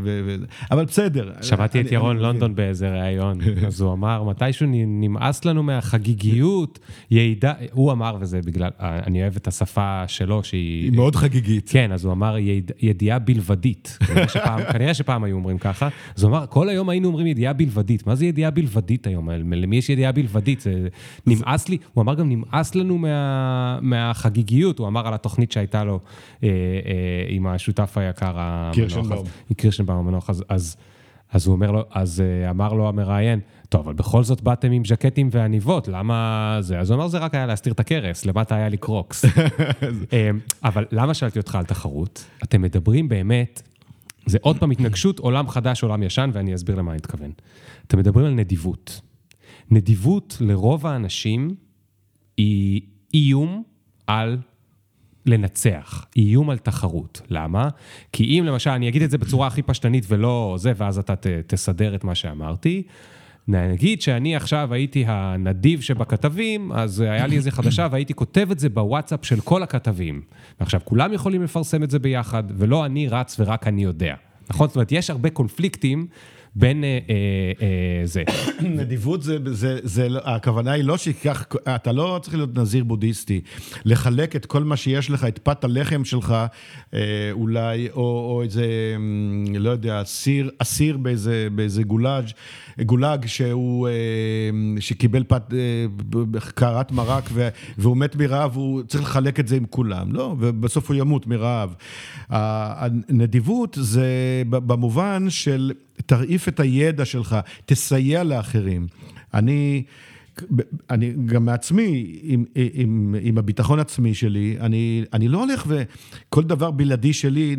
ו, ו אבל בסדר. שמעתי אני, את ירון אני, לונדון אני... באיזה ראיון, אז הוא אמר, מתישהו נמאס לנו מהחגיגיות, יעידה, הוא אמר, וזה בגלל, אני אוהב את השפה שלו, שהיא... היא מאוד חגיגית. כן, אז הוא אמר, ידיעה בלבדית. כנראה שפעם, [LAUGHS] כנראה שפעם היו אומרים ככה. אז הוא אמר, כל היום היינו אומרים ידיעה בלבדית. מה זה ידיעה בלבדית היום? למי יש ידיעה בלבדית? זה נמאס לי, הוא אמר גם, נמאס לנו מה, מהחגיגיות. הוא אמר על התוכנית שהייתה לו אה, אה, עם השותף היקר המנוח. קירשנבאום. קירשנבאום המנוח. אז, אז, אז הוא אומר לו, אז אה, אמר לו המראיין, טוב, אבל בכל זאת באתם עם ז'קטים ועניבות, למה זה? אז הוא אמר, זה רק היה להסתיר את הכרס, למטה היה לי קרוקס. [LAUGHS] אמ, אבל למה שאלתי אותך על תחרות? אתם מדברים באמת, זה עוד פעם התנגשות, עולם חדש, עולם ישן, ואני אסביר למה אני מתכוון. אתם מדברים על נדיבות. נדיבות לרוב האנשים היא איום על לנצח, איום על תחרות. למה? כי אם למשל, אני אגיד את זה בצורה הכי פשטנית ולא זה, ואז אתה ת, תסדר את מה שאמרתי. נגיד שאני עכשיו הייתי הנדיב שבכתבים, אז היה לי איזה חדשה והייתי כותב את זה בוואטסאפ של כל הכתבים. ועכשיו, כולם יכולים לפרסם את זה ביחד, ולא אני רץ ורק אני יודע. נכון? זאת אומרת, יש הרבה קונפליקטים. בין אה, אה, אה, זה. [COUGHS] נדיבות זה, זה, זה, הכוונה היא לא שכך, אתה לא צריך להיות נזיר בודהיסטי, לחלק את כל מה שיש לך, את פת הלחם שלך, אה, אולי, או, או איזה, אמ, לא יודע, אסיר, אסיר באיזה, באיזה גולאז', גולאג שהוא, אה, שקיבל פת, אה, קערת מרק והוא מת מרעב, הוא צריך לחלק את זה עם כולם, לא, ובסוף הוא ימות מרעב. הנדיבות זה במובן של... תרעיף את הידע שלך, תסייע לאחרים. אני... אני גם מעצמי, עם, עם, עם הביטחון עצמי שלי, אני, אני לא הולך וכל דבר בלעדי שלי,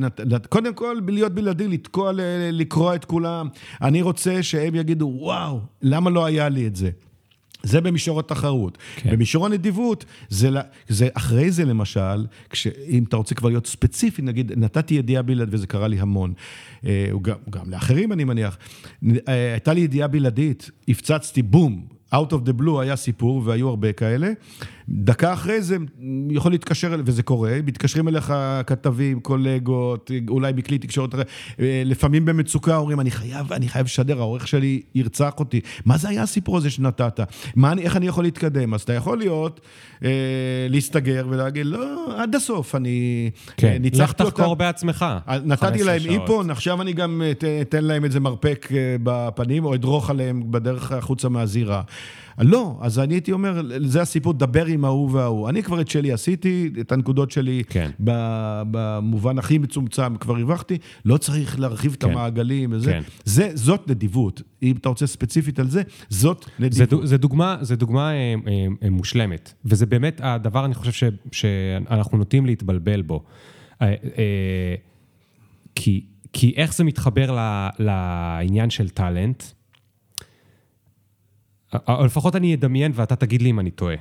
קודם כל, להיות בלעדי, לתקוע, לקרוע את כולם. אני רוצה שהם יגידו, וואו, למה לא היה לי את זה? זה במישור התחרות. כן. במישור הנדיבות, זה, זה אחרי זה למשל, אם אתה רוצה כבר להיות ספציפי, נגיד, נתתי ידיעה בלעד, וזה קרה לי המון, אה, גם, גם לאחרים אני מניח, אה, הייתה לי ידיעה בלעדית, הפצצתי בום, Out of the blue היה סיפור, והיו הרבה כאלה. דקה אחרי זה, יכול להתקשר, וזה קורה, מתקשרים אליך כתבים, קולגות, אולי בכלי תקשורת, אה, לפעמים במצוקה אומרים, אני חייב, אני חייב לשדר, העורך שלי ירצח אותי. מה זה היה הסיפור הזה שנתת? מה, איך אני יכול להתקדם? אז אתה יכול להיות, אה, להסתגר ולהגיד, לא, עד הסוף, אני כן, אה, ניצחתי אותם. לך תחקור בעצמך. אה, נתתי להם איפון, עכשיו אני גם אתן להם איזה מרפק בפנים, או אדרוך עליהם בדרך החוצה מהזירה. לא, אז אני הייתי אומר, זה הסיפור, דבר עם ההוא וההוא. אני כבר את שלי עשיתי, את הנקודות שלי, כן. במובן הכי מצומצם כבר הרווחתי, לא צריך להרחיב כן. את המעגלים וזה. כן. זה, זאת נדיבות. אם אתה רוצה ספציפית על זה, זאת נדיבות. זה, זה דוגמה, זה דוגמה אה, אה, אה, מושלמת, וזה באמת הדבר, אני חושב, ש, שאנחנו נוטים להתבלבל בו. אה, כי, כי איך זה מתחבר לעניין של טאלנט? או לפחות אני אדמיין ואתה תגיד לי אם אני טועה.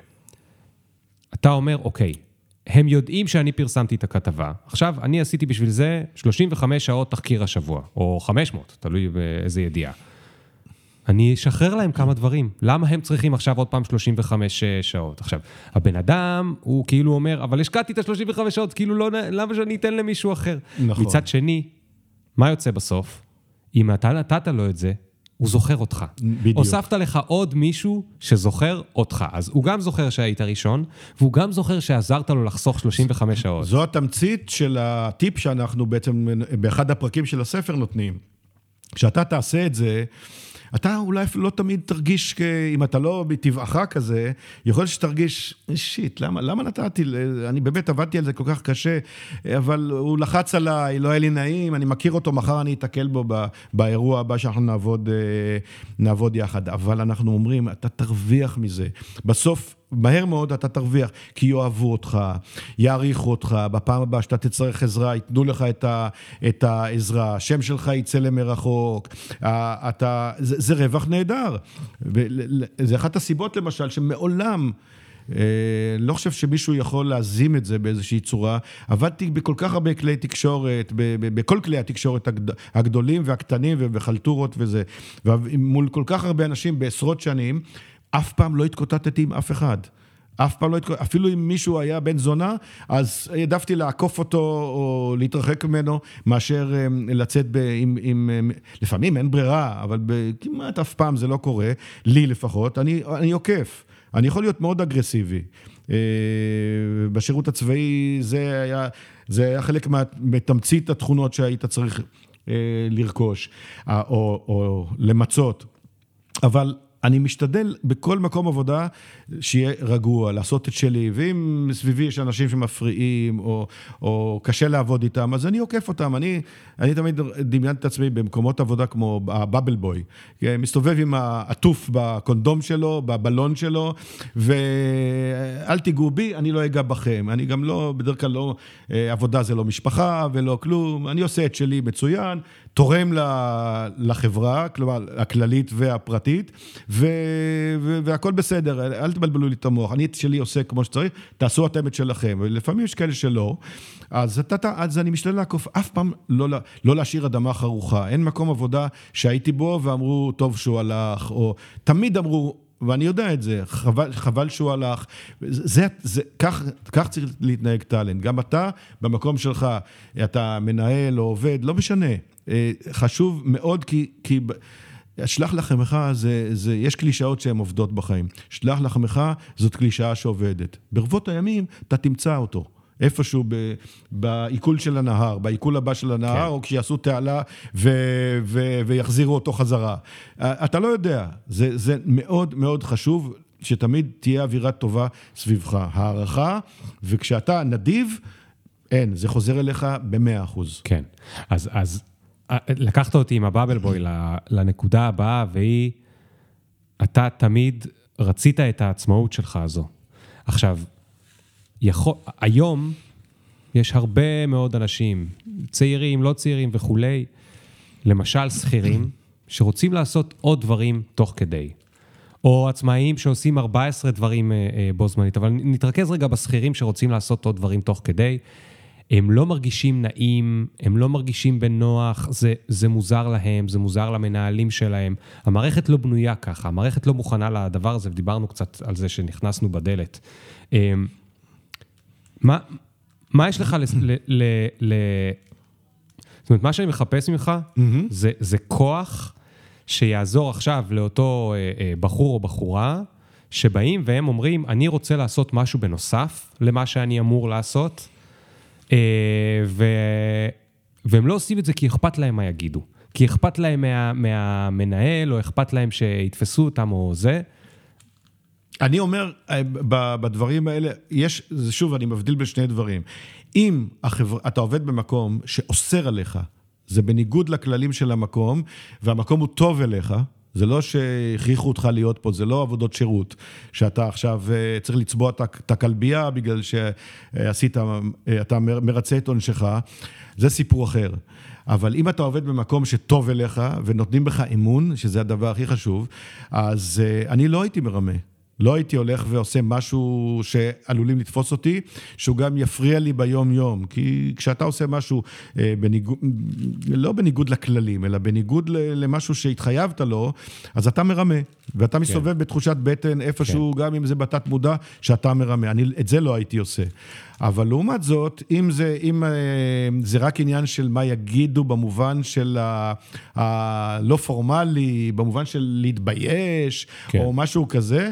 אתה אומר, אוקיי, הם יודעים שאני פרסמתי את הכתבה. עכשיו, אני עשיתי בשביל זה 35 שעות תחקיר השבוע, או 500, תלוי באיזה ידיעה. אני אשחרר להם כמה דברים. למה הם צריכים עכשיו עוד פעם 35 שעות? עכשיו, הבן אדם, הוא כאילו אומר, אבל השקעתי את ה-35 שעות, כאילו לא, למה שאני אתן למישהו אחר? נכון. מצד שני, מה יוצא בסוף? אם אתה נתת לו את זה, הוא זוכר אותך. בדיוק. הוספת לך עוד מישהו שזוכר אותך. אז הוא גם זוכר שהיית ראשון, והוא גם זוכר שעזרת לו לחסוך 35 שעות. זו התמצית של הטיפ שאנחנו בעצם באחד הפרקים של הספר נותנים. כשאתה תעשה את זה, אתה אולי אפילו לא תמיד תרגיש, אם אתה לא מטבעך כזה, יכול להיות שתרגיש, שיט, למה, למה נתתי, אני באמת עבדתי על זה כל כך קשה, אבל הוא לחץ עליי, לא היה לי נעים, אני מכיר אותו, מחר אני אתקל בו באירוע הבא שאנחנו נעבוד, אה, נעבוד יחד. אבל אנחנו אומרים, אתה תרוויח מזה. בסוף, מהר מאוד אתה תרוויח, כי יאהבו אותך, יעריכו אותך, בפעם הבאה שאתה תצטרך עזרה, ייתנו לך את, ה, את העזרה, השם שלך יצא למרחוק, אתה, זה, זה רווח נהדר. זה אחת הסיבות למשל שמעולם... אה, לא חושב שמישהו יכול להזים את זה באיזושהי צורה. עבדתי בכל כך הרבה כלי תקשורת, בכל כלי התקשורת הגדולים והקטנים ובחלטורות וזה, ומול כל כך הרבה אנשים בעשרות שנים, אף פעם לא התקוטטתי עם אף אחד. אף פעם לא התקוטטתי, אפילו אם מישהו היה בן זונה, אז העדפתי לעקוף אותו או להתרחק ממנו, מאשר אמ, לצאת ב, עם, עם... אמ, לפעמים אין ברירה, אבל כמעט אף פעם זה לא קורה, לי לפחות, אני, אני עוקף. אני יכול להיות מאוד אגרסיבי. אה, בשירות הצבאי זה היה, זה היה חלק מתמצית התכונות שהיית צריך אה, לרכוש, אה, או, או למצות. אבל אני משתדל בכל מקום עבודה שיהיה רגוע, לעשות את שלי, ואם מסביבי יש אנשים שמפריעים, או, או קשה לעבוד איתם, אז אני עוקף אותם. אני, אני תמיד דמיינתי את עצמי במקומות עבודה כמו הבאבל בוי, מסתובב עם העטוף בקונדום שלו, בבלון שלו, ואל תיגעו בי, אני לא אגע בכם. אני גם לא, בדרך כלל לא, אה, עבודה זה לא משפחה ולא כלום, אני עושה את שלי מצוין, תורם לחברה, כלומר, הכללית והפרטית, ו, והכל בסדר, אל תבלבלו לי את המוח, אני את שלי עושה כמו שצריך, תעשו אתם את שלכם, ולפעמים יש כאלה שלא, אז, אתה, אז אני משתדל לעקוף, אף פעם לא, לא להשאיר אדמה חרוכה, אין מקום עבודה שהייתי בו ואמרו, טוב שהוא הלך, או תמיד אמרו, ואני יודע את זה, חבל, חבל שהוא הלך. זה, זה, כך, כך צריך להתנהג טאלנט. גם אתה, במקום שלך, אתה מנהל או עובד, לא משנה. אה, חשוב מאוד כי... כי שלח לחמך, זה, זה, יש קלישאות שהן עובדות בחיים. שלח לחמך, זאת קלישאה שעובדת. ברבות הימים, אתה תמצא אותו. איפשהו ב, בעיכול של הנהר, בעיכול הבא של הנהר, כן. או כשיעשו תעלה ו, ו, ויחזירו אותו חזרה. אתה לא יודע, זה, זה מאוד מאוד חשוב שתמיד תהיה אווירה טובה סביבך. הערכה, וכשאתה נדיב, אין, זה חוזר אליך במאה אחוז. כן, אז, אז אה, לקחת אותי עם הבאבל בוי לנקודה הבאה, והיא, אתה תמיד רצית את העצמאות שלך הזו. עכשיו, יכול, היום יש הרבה מאוד אנשים, צעירים, לא צעירים וכולי, למשל שכירים, שרוצים לעשות עוד דברים תוך כדי. או עצמאים שעושים 14 דברים אה, אה, בו זמנית, אבל נתרכז רגע בשכירים שרוצים לעשות עוד דברים תוך כדי. הם לא מרגישים נעים, הם לא מרגישים בנוח, זה, זה מוזר להם, זה מוזר למנהלים שלהם. המערכת לא בנויה ככה, המערכת לא מוכנה לדבר הזה, ודיברנו קצת על זה שנכנסנו בדלת. מה, מה יש לך ל... ל, ל, זאת אומרת, מה שאני מחפש ממך. זה, זה כוח שיעזור עכשיו לאותו אה, אה, בחור או בחורה, שבאים והם אומרים, אני רוצה לעשות משהו בנוסף למה שאני אמור לעשות, אה, ו... והם לא עושים את זה כי אכפת להם מה יגידו. כי אכפת להם מה, מהמנהל, או אכפת להם שיתפסו אותם או זה. אני אומר, אה, בדברים האלה, יש, שוב, אני מבדיל בין שני דברים. אם החבר... אתה עובד במקום שאוסר עליך, זה בניגוד לכללים של המקום, והמקום הוא טוב אליך, זה לא שהכריחו אותך להיות פה, זה לא עבודות שירות, שאתה עכשיו אה, צריך לצבוע את הכלבייה בגלל שעשית, אה, אתה מרצה את עונשך, זה סיפור אחר. אבל אם אתה עובד במקום שטוב אליך ונותנים בך אמון, שזה הדבר הכי חשוב, אז אני לא הייתי מרמה. לא הייתי הולך ועושה משהו שעלולים לתפוס אותי, שהוא גם יפריע לי ביום-יום. כי כשאתה עושה משהו אה, בניגוד, לא בניגוד לכללים, אלא בניגוד למשהו שהתחייבת לו, אז אתה מרמה. ואתה כן. מסתובב בתחושת בטן איפשהו, כן. גם אם זה בתת מודע, שאתה מרמה. אני את זה לא הייתי עושה. אבל לעומת זאת, אם זה, אם, אה, זה רק עניין של מה יגידו במובן של הלא פורמלי, במובן של להתבייש, כן. או משהו כזה,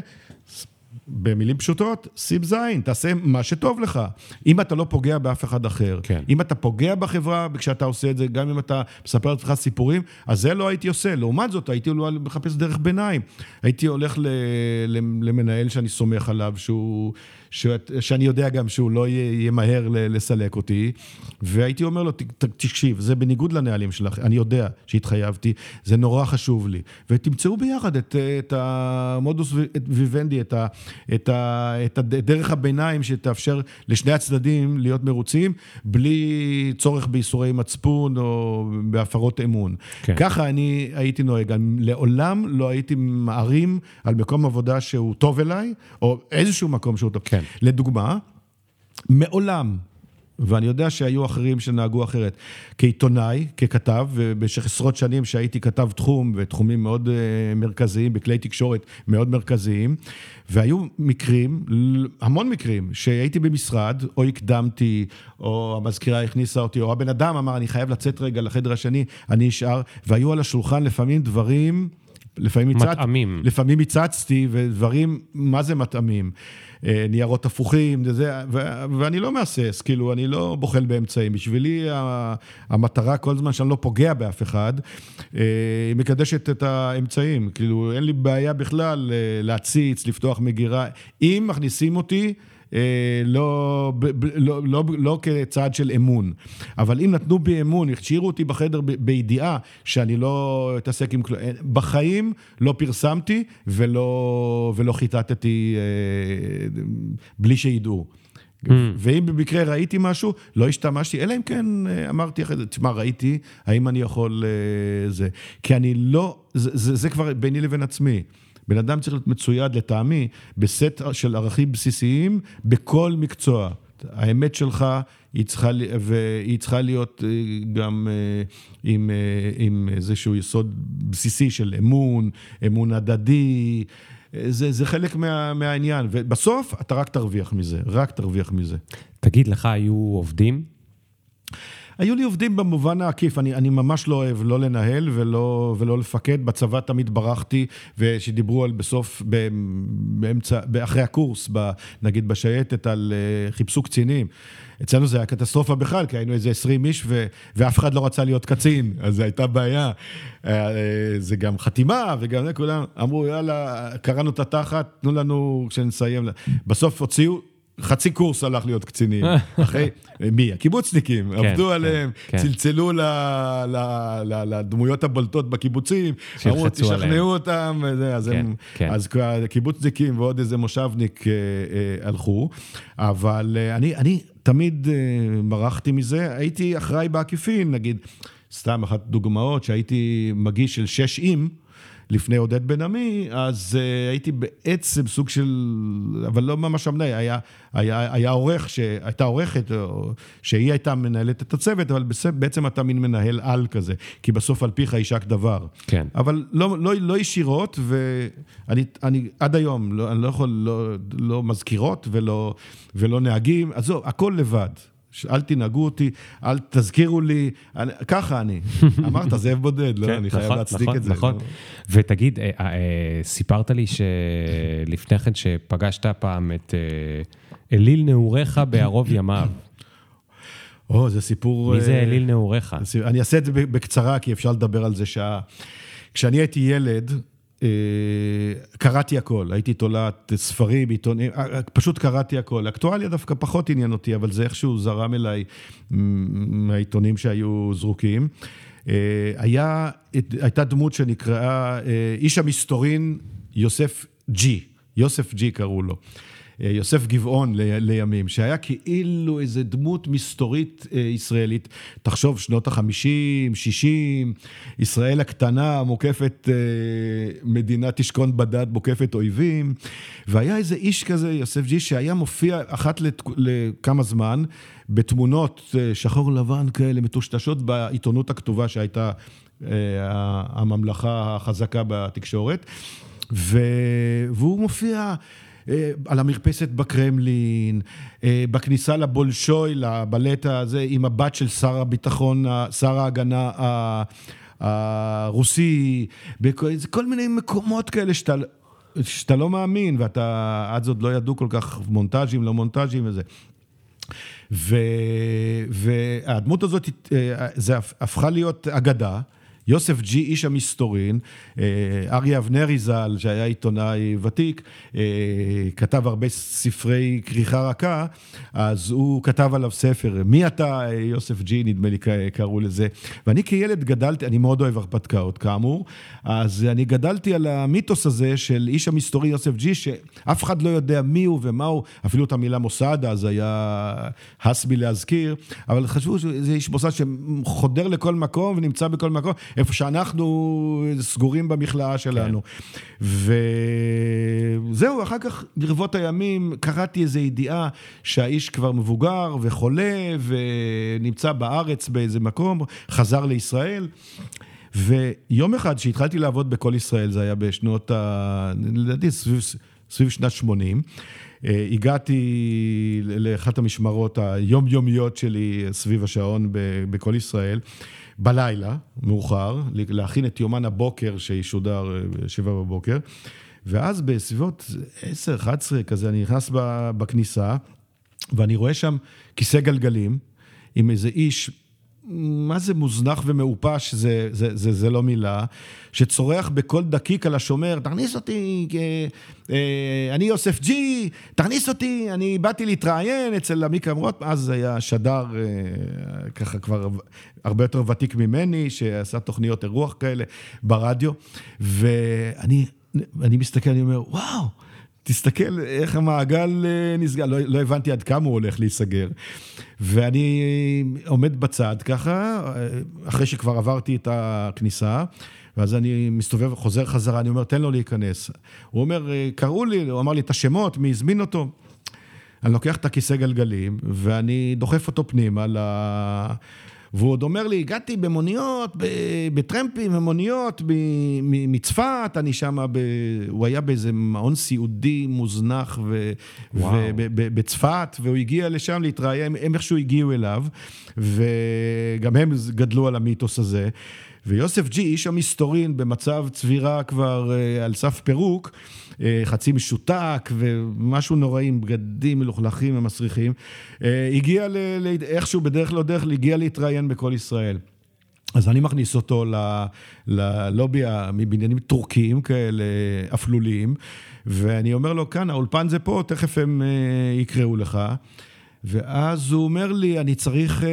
במילים פשוטות, שים זין, תעשה מה שטוב לך. אם אתה לא פוגע באף אחד אחר, כן. אם אתה פוגע בחברה כשאתה עושה את זה, גם אם אתה מספר לעצמך סיפורים, אז זה לא הייתי עושה. לעומת זאת, הייתי אולי מחפש דרך ביניים. הייתי הולך למנהל שאני סומך עליו, שהוא... ש... שאני יודע גם שהוא לא ימהר לסלק אותי, והייתי אומר לו, תקשיב, זה בניגוד לנהלים שלך, אני יודע שהתחייבתי, זה נורא חשוב לי. ותמצאו ביחד את, את המודוס ויוונדי, את, ה, את, ה, את הדרך הביניים שתאפשר לשני הצדדים להיות מרוצים, בלי צורך בייסורי מצפון או בהפרות אמון. כן. ככה אני הייתי נוהג. לעולם לא הייתי מערים על מקום עבודה שהוא טוב אליי, או איזשהו מקום שהוא טוב. כן. כן. לדוגמה, מעולם, ואני יודע שהיו אחרים שנהגו אחרת, כעיתונאי, ככתב, ובמשך עשרות שנים שהייתי כתב תחום, ותחומים מאוד uh, מרכזיים, בכלי תקשורת מאוד מרכזיים, והיו מקרים, המון מקרים, שהייתי במשרד, או הקדמתי, או המזכירה הכניסה אותי, או הבן אדם אמר, אני חייב לצאת רגע לחדר השני, אני אשאר, והיו על השולחן לפעמים דברים... לפעמים מטעמים. לפעמים הצצתי, ודברים, מה זה מטעמים? אה, ניירות הפוכים, זה, ו, ואני לא מהסס, כאילו, אני לא בוחל באמצעים. בשבילי המטרה, כל זמן שאני לא פוגע באף אחד, אה, היא מקדשת את האמצעים. כאילו, אין לי בעיה בכלל אה, להציץ, לפתוח מגירה. אם מכניסים אותי... אה, לא, לא, לא, לא כצעד של אמון. אבל אם נתנו בי אמון, הכשירו אותי בחדר ב, בידיעה שאני לא אתעסק עם כלום, בחיים לא פרסמתי ולא, ולא חיטטתי אה, בלי שידעו. Mm. ואם במקרה ראיתי משהו, לא השתמשתי, אלא אם כן אה, אמרתי אחרי זה, תשמע, ראיתי, האם אני יכול... זה. כי אני לא, זה, זה, זה כבר ביני לבין עצמי. בן אדם צריך להיות מצויד, לטעמי, בסט של ערכים בסיסיים בכל מקצוע. האמת שלך, היא צריכה, והיא צריכה להיות אה, גם אה, עם, אה, עם איזשהו יסוד בסיסי של אמון, אמון הדדי. זה, זה חלק מה, מהעניין, ובסוף אתה רק תרוויח מזה, רק תרוויח מזה. תגיד, לך היו עובדים? היו לי עובדים במובן העקיף, אני, אני ממש לא אוהב לא לנהל ולא, ולא לפקד, בצבא תמיד ברחתי, ושדיברו על בסוף, באמצע, אחרי הקורס, ב, נגיד בשייטת, על uh, חיפשו קצינים. אצלנו זה היה קטסטרופה בכלל, כי היינו איזה 20 איש ו, ואף אחד לא רצה להיות קצין, אז זו הייתה בעיה. אה, זה גם חתימה וגם זה, כולם אמרו, יאללה, קראנו את התחת, תנו לנו כשנסיים. בסוף הוציאו חצי קורס הלך להיות קצינים. [LAUGHS] אחרי, מי? הקיבוצניקים, כן, עבדו כן, עליהם, כן. צלצלו ל, ל, ל, לדמויות הבולטות בקיבוצים, אמרו, תשכנעו אותם, אז, כן, הם, כן. אז הקיבוצניקים ועוד איזה מושבניק אה, אה, הלכו, אבל אה, אני, אני תמיד אה, ברחתי מזה, הייתי אחראי בעקיפין, נגיד, סתם אחת דוגמאות, שהייתי מגיש של שש עם, לפני עודד בן עמי, אז uh, הייתי בעצם סוג של, אבל לא ממש המנהל, היה, היה, היה עורך, שהייתה עורכת, שהיא הייתה מנהלת את הצוות, אבל בעצם אתה מין מנהל על כזה, כי בסוף על פיך יישק דבר. כן. אבל לא, לא, לא ישירות, ואני אני, עד היום, לא, אני לא יכול, לא, לא מזכירות ולא, ולא נהגים, עזוב, הכל לבד. אל תנהגו אותי, אל תזכירו לי, אני, ככה אני. [LAUGHS] אמרת, זאב בודד, לא, כן, אני חייב נכון, להצדיק נכון, את זה. נכון, נכון. ותגיד, אה, אה, סיפרת לי שלפני כן שפגשת פעם את אה, אליל נעוריך בערוב ימיו. [CLEARS THROAT] או, זה סיפור... מי זה אה, אליל נעוריך? אני אעשה את זה בקצרה, כי אפשר לדבר על זה שעה. כשאני הייתי ילד, אה, קראתי הכל, הייתי תולעת ספרים, עיתונים, אה, אה, פשוט קראתי הכל. אקטואליה דווקא פחות עניין אותי, אבל זה איכשהו זרם אליי מהעיתונים שהיו זרוקים. היה, הייתה דמות שנקראה איש המסתורין יוסף ג'י, יוסף ג'י קראו לו. יוסף גבעון לימים, שהיה כאילו איזה דמות מסתורית אה, ישראלית. תחשוב, שנות החמישים, שישים, ישראל הקטנה מוקפת, אה, מדינה תשכון בדד, מוקפת אויבים. והיה איזה איש כזה, יוסף ג'י, שהיה מופיע אחת לכמה זמן בתמונות אה, שחור לבן כאלה, מטושטשות בעיתונות הכתובה שהייתה הממלכה החזקה בתקשורת. והוא מופיע אה, על המרפסת בקרמלין, אה, בכניסה לבולשוי, לבלט הזה, עם הבת של שר הביטחון, שר ההגנה הרוסי, כל מיני מקומות כאלה שאתה... שאתה לא מאמין, ואתה, עד זאת לא ידעו כל כך מונטאז'ים, לא מונטאז'ים וזה. ו, והדמות הזאת, אה, זה הפכה להיות אגדה. יוסף ג'י, איש המסתורין, אה, אריה אבנרי ז"ל, שהיה עיתונאי ותיק, אה, כתב הרבה ספרי כריכה רכה, אז הוא כתב עליו ספר, מי אתה, יוסף ג'י, נדמה לי קראו לזה. ואני כילד גדלתי, אני מאוד אוהב הרפתקאות, כאמור, אז אני גדלתי על המיתוס הזה של איש המסתורין יוסף ג'י, שאף אחד לא יודע מי הוא ומה הוא, אפילו את המילה מוסד אז היה הס מלהזכיר, אבל חשבו שזה איש מוסד שחודר לכל מקום ונמצא בכל מקום. איפה שאנחנו סגורים במכלאה שלנו. כן. וזהו, אחר כך, ברבות הימים, קראתי איזו ידיעה שהאיש כבר מבוגר וחולה ונמצא בארץ באיזה מקום, חזר לישראל. ויום אחד שהתחלתי לעבוד בכל ישראל, זה היה בשנות ה... לדעתי סביב, סביב שנת 80, אה, הגעתי לאחת המשמרות היומיומיות שלי סביב השעון בכל ישראל. בלילה, מאוחר, להכין את יומן הבוקר שישודר אה, בשבע בבוקר, ואז בסביבות 10-11 כזה, אני נכנס בכניסה, ואני רואה שם כיסא גלגלים עם איזה איש מה זה מוזנח ומעופש, זה, זה, זה, זה לא מילה, שצורח בקול דקיק על השומר, תכניס אותי, אה, אה, אני יוסף ג'י, תכניס אותי, אני באתי להתראיין אצל עמי קמרות, אז היה שדר אה, ככה כבר הרבה יותר ותיק ממני, שעשה תוכניות אירוח כאלה ברדיו, ואני מסתכל, אני אומר, וואו, תסתכל איך המעגל אה, נסגר, לא, לא הבנתי עד כמה הוא הולך להיסגר. ואני עומד בצד ככה, אחרי שכבר עברתי את הכניסה, ואז אני מסתובב, חוזר חזרה, אני אומר, תן לו להיכנס. הוא אומר, אה, קראו לי, הוא אמר לי את השמות, מי הזמין אותו. אני לוקח את הכיסא גלגלים, ואני דוחף אותו פנימה. והוא עוד אומר לי, הגעתי במוניות, בטרמפים ומוניות מצפת, אני שם, הוא היה באיזה מעון סיעודי מוזנח בצפת, והוא הגיע לשם להתראיין, הם איכשהו הגיעו אליו, וגם הם גדלו על המיתוס הזה. ויוסף ג'י, איש המסתורין, במצב צבירה כבר אה, על סף פירוק, חצי משותק ומשהו נוראי עם בגדים מלוכלכים ומסריחים, אה, הגיע ל... איכשהו בדרך לא דרך, הגיע להתראיין בכל ישראל. אז אני מכניס אותו ללובי מבניינים טורקיים כאלה, אפלוליים, ואני אומר לו, כאן, האולפן זה פה, תכף הם uh, יקראו לך. ואז הוא אומר לי, אני צריך...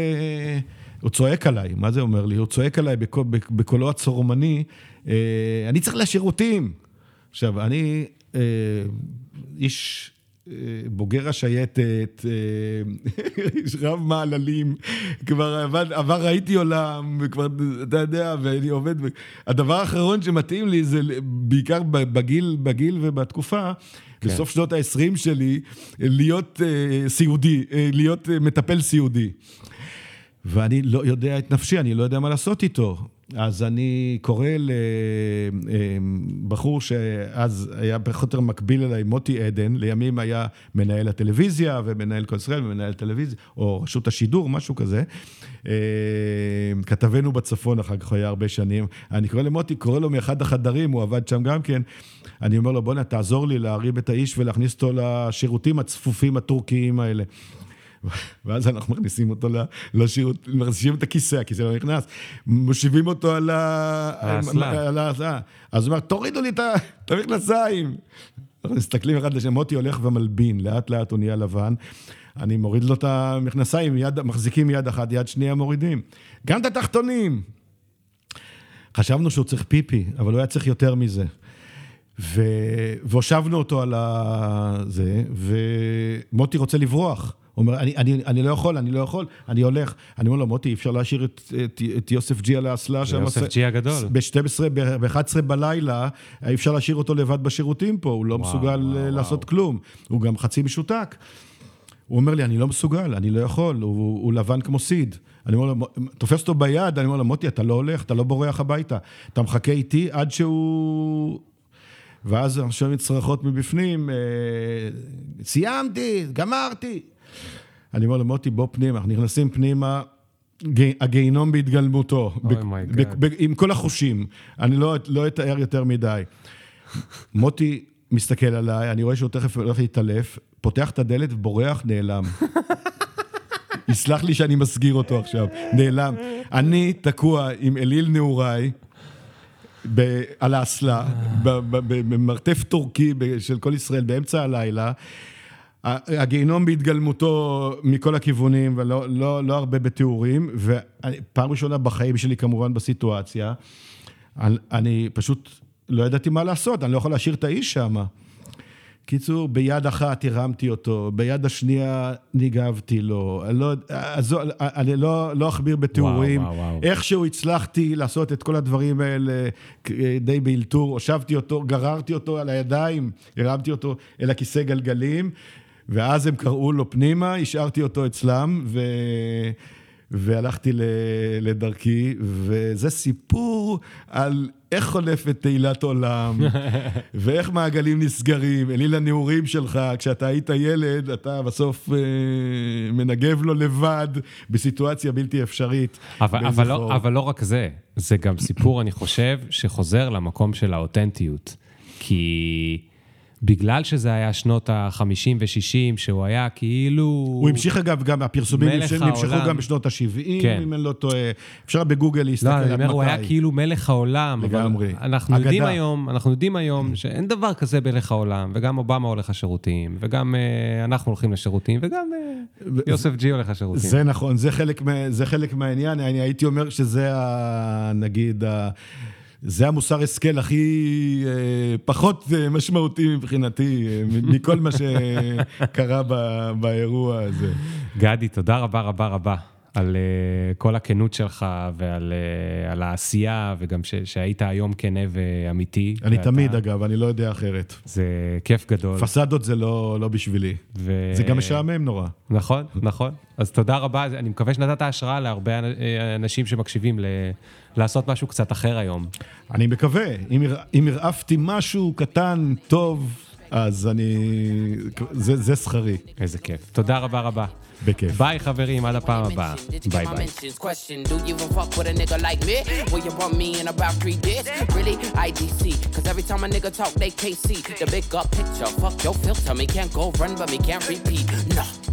הוא צועק עליי, מה זה אומר לי? הוא צועק עליי בקול, בקולו הצורמני, אני צריך לשירותים. עכשיו, אני uh, איש בוגר השייטת, [LAUGHS] רב מעללים, כבר עבד, עבר, ראיתי עולם, וכבר, אתה יודע, ואני עובד, הדבר האחרון שמתאים לי זה בעיקר בגיל, בגיל ובתקופה, כן. בסוף שנות ה-20 שלי, להיות uh, סיעודי, uh, להיות uh, מטפל סיעודי. ואני לא יודע את נפשי, אני לא יודע מה לעשות איתו. אז אני קורא לבחור שאז היה פחות או יותר מקביל אליי, מוטי עדן, לימים היה מנהל הטלוויזיה ומנהל כל ישראל ומנהל טלוויזיה, או רשות השידור, משהו כזה. אה, כתבנו בצפון, אחר כך היה הרבה שנים. אני קורא למוטי, קורא לו מאחד החדרים, הוא עבד שם גם כן. אני אומר לו, בוא'נה, תעזור לי להרים את האיש ולהכניס אותו לשירותים הצפופים הטורקיים האלה. ואז אנחנו מכניסים אותו לשירות, מכניסים את הכיסא, הכיסא לא נכנס, מושיבים אותו על האסלה. אז הוא אומר, תורידו לי את המכנסיים. אנחנו מסתכלים אחד לשם, מוטי הולך ומלבין, לאט לאט הוא נהיה לבן. אני מוריד לו את המכנסיים, יד, מחזיקים יד אחת, יד שנייה מורידים. גם את התחתונים. חשבנו שהוא צריך פיפי, אבל הוא היה צריך יותר מזה. והושבנו אותו על זה, ומוטי רוצה לברוח. הוא אומר, אני, אני, אני לא יכול, אני לא יכול, אני הולך. אני אומר לו, מוטי, אי אפשר להשאיר את, את, את יוסף ג'י על האסלה שם. יוסף ג'י הגדול. ב-12, ב-11 בלילה, אי אפשר להשאיר אותו לבד בשירותים פה, הוא לא וואו, מסוגל וואו, אה, לעשות וואו. כלום. הוא גם חצי משותק. הוא אומר לי, אני לא מסוגל, אני לא יכול, הוא, הוא לבן כמו סיד. אני אומר לו, תופס אותו ביד, אני אומר לו, מוטי, אתה לא הולך, אתה לא בורח הביתה. אתה מחכה איתי עד שהוא... ואז אנחנו שומעים צרחות מבפנים, אה, סיימתי, גמרתי. אני אומר לו, מוטי, בוא פנימה, אנחנו נכנסים פנימה, הגיהינום בהתגלמותו, oh עם כל החושים. אני לא, לא אתאר יותר מדי. מוטי מסתכל עליי, אני רואה שהוא תכף הולך להתעלף, פותח את הדלת ובורח, נעלם. [LAUGHS] יסלח לי שאני מסגיר אותו עכשיו, נעלם. אני תקוע עם אליל נעוריי. על האסלה, במרתף טורקי של כל ישראל באמצע הלילה, הגיהנום בהתגלמותו מכל הכיוונים, ולא לא, לא הרבה בתיאורים, ופעם ראשונה בחיים שלי כמובן בסיטואציה, אני, אני פשוט לא ידעתי מה לעשות, אני לא יכול להשאיר את האיש שם. קיצור, ביד אחת הרמתי אותו, ביד השנייה ניגבתי לו. אני לא, אז, אני לא, לא אכביר בתיאורים. וואו, וואו, וואו. איכשהו הצלחתי לעשות את כל הדברים האלה די באלתור. הושבתי אותו, גררתי אותו על הידיים, הרמתי אותו אל הכיסא גלגלים. ואז הם קראו לו פנימה, השארתי אותו אצלם, ו... והלכתי לדרכי, וזה סיפור על איך חולפת תהילת עולם, [LAUGHS] ואיך מעגלים נסגרים. אליל הנעורים שלך, כשאתה היית ילד, אתה בסוף אה, מנגב לו לבד בסיטואציה בלתי אפשרית. אבל, אבל, לא, אבל לא רק זה, זה גם סיפור, אני חושב, שחוזר למקום של האותנטיות. כי... בגלל שזה היה שנות ה-50 ו-60, שהוא היה כאילו... הוא המשיך אגב, גם הפרסומים נמשכו גם בשנות ה-70, כן. אם אני לא טועה. אפשר בגוגל להסתכל לא, עד מתי. לא, אני אומר, הוא היה כאילו מלך העולם. לגמרי. אנחנו יודעים היום, אנחנו יודעים היום שאין דבר כזה מלך העולם, וגם אובמה הולך לשירותים, וגם uh, אנחנו הולכים לשירותים, וגם uh, יוסף ג'י הולך לשירותים. זה נכון, זה חלק, זה חלק מהעניין. אני הייתי אומר שזה, ה, נגיד, ה... זה המוסר השכל הכי אה, פחות אה, משמעותי מבחינתי, אה, מכל מה שקרה ב, באירוע הזה. גדי, תודה רבה רבה רבה. על uh, כל הכנות שלך ועל uh, העשייה, וגם ש, שהיית היום כנה ואמיתי. אני ואתה... תמיד, אגב, אני לא יודע אחרת. זה כיף גדול. פסדות זה לא, לא בשבילי. ו... זה גם משעמם נורא. נכון, נכון. אז תודה רבה, אני מקווה שנתת השראה להרבה אנשים שמקשיבים ל... לעשות משהו קצת אחר היום. אני מקווה. אם הרעפתי משהו קטן, טוב, אז אני... זה, זה שכרי. איזה כיף. תודה רבה רבה. בכיף. ביי חברים, עד הפעם הבאה. ביי ביי. Cause every time a nigga talk, they can't see the big up picture. Fuck your filter, me can't go run, but me can't repeat. Nah.